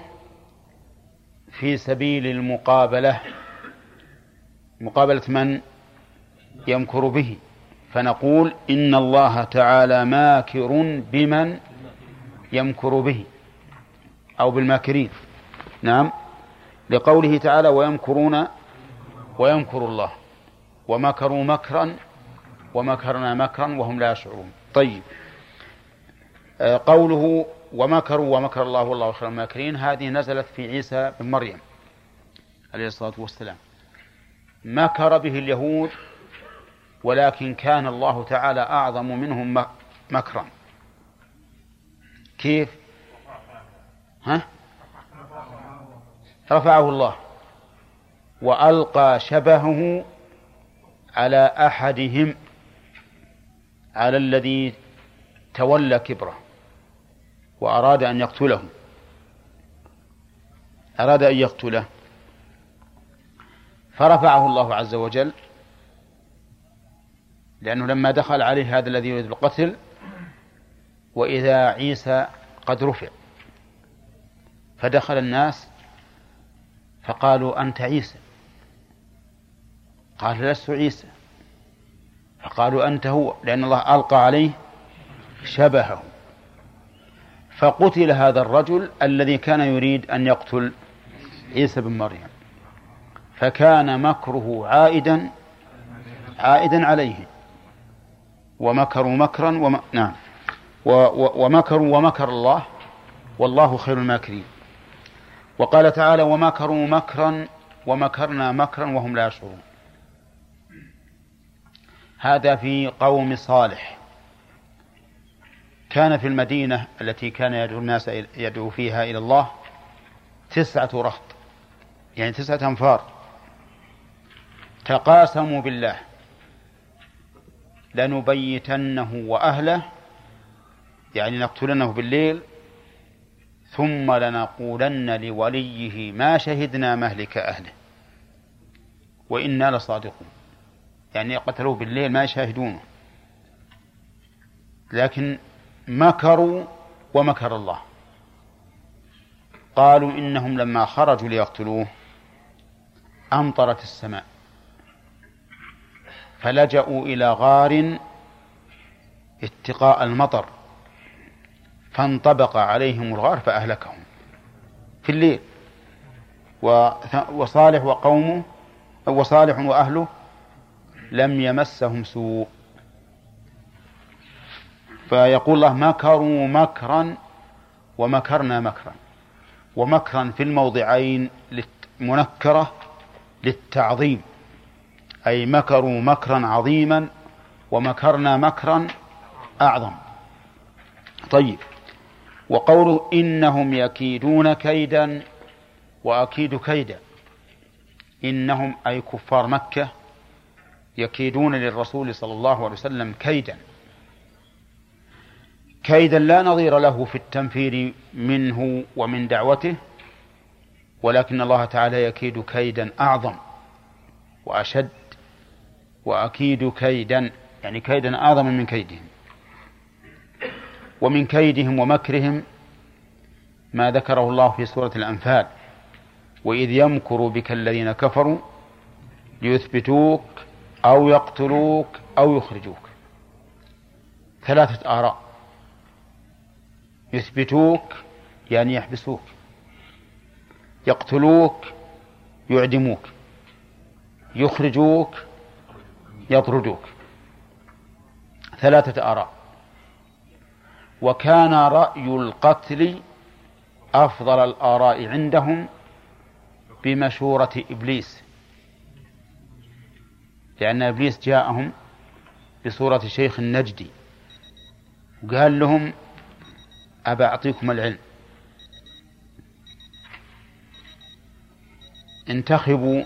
في سبيل المقابلة مقابلة من يمكر به فنقول إن الله تعالى ماكر بمن يمكر به أو بالماكرين. نعم. لقوله تعالى ويمكرون ويمكر الله. ومكروا مكرا ومكرنا مكرا وهم لا يشعرون. طيب. آه، قوله ومكروا ومكر الله والله خير الماكرين. هذه نزلت في عيسى بن مريم عليه الصلاة والسلام. مكر به اليهود ولكن كان الله تعالى أعظم منهم مكرا. كيف؟ ها؟ رفعه الله. وألقى شبهه على أحدهم على الذي تولى كبره وأراد أن يقتله. أراد أن يقتله. فرفعه الله عز وجل لأنه لما دخل عليه هذا الذي يريد القتل وإذا عيسى قد رفع. فدخل الناس فقالوا أنت عيسى. قال لست عيسى. فقالوا أنت هو لأن الله ألقى عليه شبهه. فقتل هذا الرجل الذي كان يريد أن يقتل عيسى بن مريم. فكان مكره عائدا عائدا عليه. ومكروا مكرا وم... نعم. و... و... ومكروا ومكر الله والله خير الماكرين. وقال تعالى ومكروا مكرا ومكرنا مكرا وهم لا يشعرون. هذا في قوم صالح. كان في المدينة التي كان يدعو الناس يدعو فيها إلى الله تسعة رهط. يعني تسعة أنفار. تقاسموا بالله. لنبيتنه وأهله. يعني نقتلنه بالليل. ثم لنقولن لوليه ما شهدنا مهلك أهله. وإنا لصادقون. يعني قتلوه بالليل ما يشاهدونه. لكن مكروا ومكر الله. قالوا إنهم لما خرجوا ليقتلوه أمطرت السماء. فلجأوا إلى غار اتقاء المطر. فانطبق عليهم الغار فأهلكهم في الليل. وصالح وقومه وصالح وأهله لم يمسهم سوء. فيقول الله مكروا مكرا ومكرنا مكرا. ومكرا في الموضعين منكرة للتعظيم. أي مكروا مكرا عظيما ومكرنا مكرا أعظم. طيب. وقوله إنهم يكيدون كيدا وأكيد كيدا. إنهم أي كفار مكة يكيدون للرسول صلى الله عليه وسلم كيدا. كيدا لا نظير له في التنفير منه ومن دعوته ولكن الله تعالى يكيد كيدا أعظم وأشد وأكيد كيدا يعني كيدا أعظم من كيدهم. ومن كيدهم ومكرهم ما ذكره الله في سورة الأنفال. وإذ يمكر بك الذين كفروا ليثبتوك أو يقتلوك أو يخرجوك. ثلاثة آراء. يثبتوك يعني يحبسوك. يقتلوك يعدموك. يخرجوك يطردوك. ثلاثة آراء. وكان رأي القتل أفضل الآراء عندهم بمشورة إبليس. لأن إبليس جاءهم بصورة شيخ النجدي وقال لهم أبا أعطيكم العلم. انتخبوا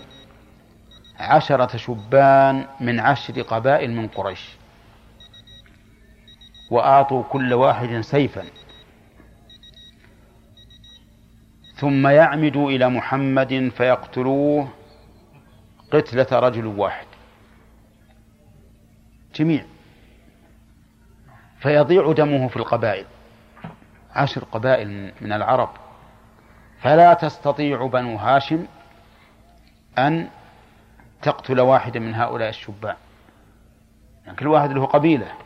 عشرة شبان من عشر قبائل من قريش. وأعطوا كل واحد سيفا. ثم يعمدوا إلى محمد فيقتلوه قتلة رجل واحد. جميع. فيضيع دمه في القبائل. عشر قبائل من العرب. فلا تستطيع بنو هاشم أن تقتل واحدا من هؤلاء الشبان. يعني كل واحد له قبيلة.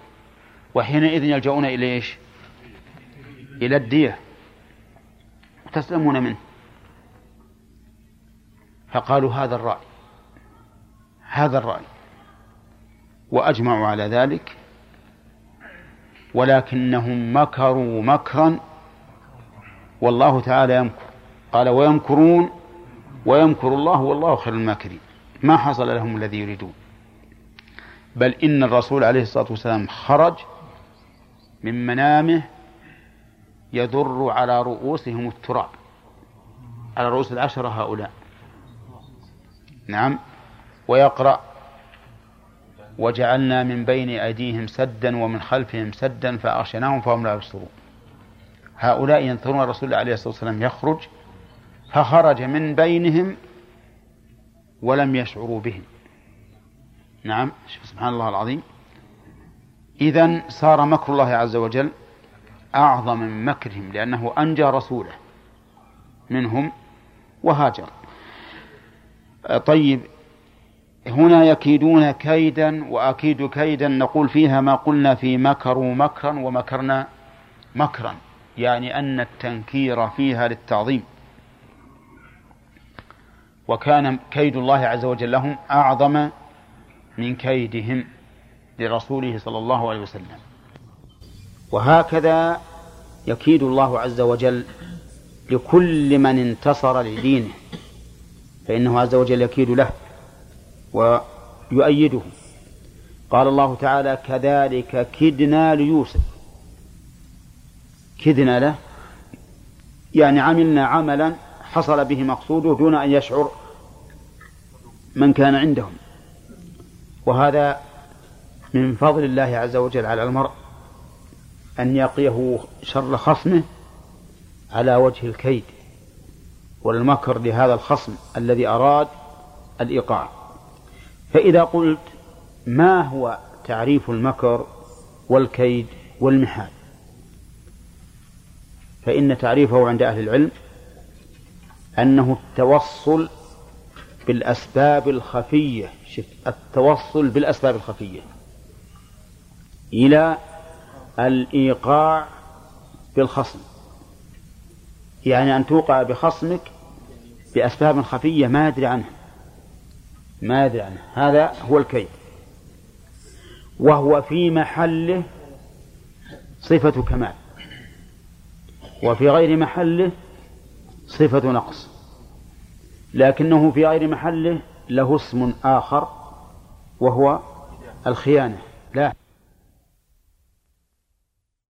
وحينئذ يلجؤون إلى إيش؟ إلى الدية. وتسلمون منه. فقالوا هذا الرأي. هذا الرأي. وأجمعوا على ذلك. ولكنهم مكروا مكرا. والله تعالى يمكر. قال ويمكرون ويمكر الله والله خير الماكرين. ما حصل لهم الذي يريدون. بل إن الرسول عليه الصلاة والسلام خرج من منامه يضر على رؤوسهم التراب. على رؤوس العشرة هؤلاء. نعم. ويقرأ وجعلنا من بين أيديهم سدا ومن خلفهم سدا فأغشيناهم فهم لا يبصرون. هؤلاء ينثرون الرسول عليه الصلاة والسلام يخرج فخرج من بينهم ولم يشعروا بهم. نعم. سبحان الله العظيم. إذا صار مكر الله عز وجل أعظم من مكرهم لأنه أنجى رسوله منهم وهاجر. طيب هنا يكيدون كيدا وأكيد كيدا نقول فيها ما قلنا في مكروا مكرا ومكرنا مكرا يعني أن التنكير فيها للتعظيم. وكان كيد الله عز وجل لهم أعظم من كيدهم. لرسوله صلى الله عليه وسلم. وهكذا يكيد الله عز وجل لكل من انتصر لدينه فإنه عز وجل يكيد له ويؤيده. قال الله تعالى كذلك كدنا ليوسف. كدنا له يعني عملنا عملا حصل به مقصوده دون أن يشعر من كان عندهم. وهذا من فضل الله عز وجل على المرء أن يقيه شر خصمه على وجه الكيد والمكر لهذا الخصم الذي أراد الإيقاع. فإذا قلت ما هو تعريف المكر والكيد والمحال؟ فإن تعريفه عند أهل العلم أنه التوصل بالأسباب الخفية. التوصل بالأسباب الخفية. إلى الإيقاع بالخصم. يعني أن توقع بخصمك بأسباب خفية ما يدري عنها. ما يدري عنها. هذا هو الكيد. وهو في محله صفة كمال. وفي غير محله صفة نقص. لكنه في غير محله له اسم آخر وهو الخيانة. لا.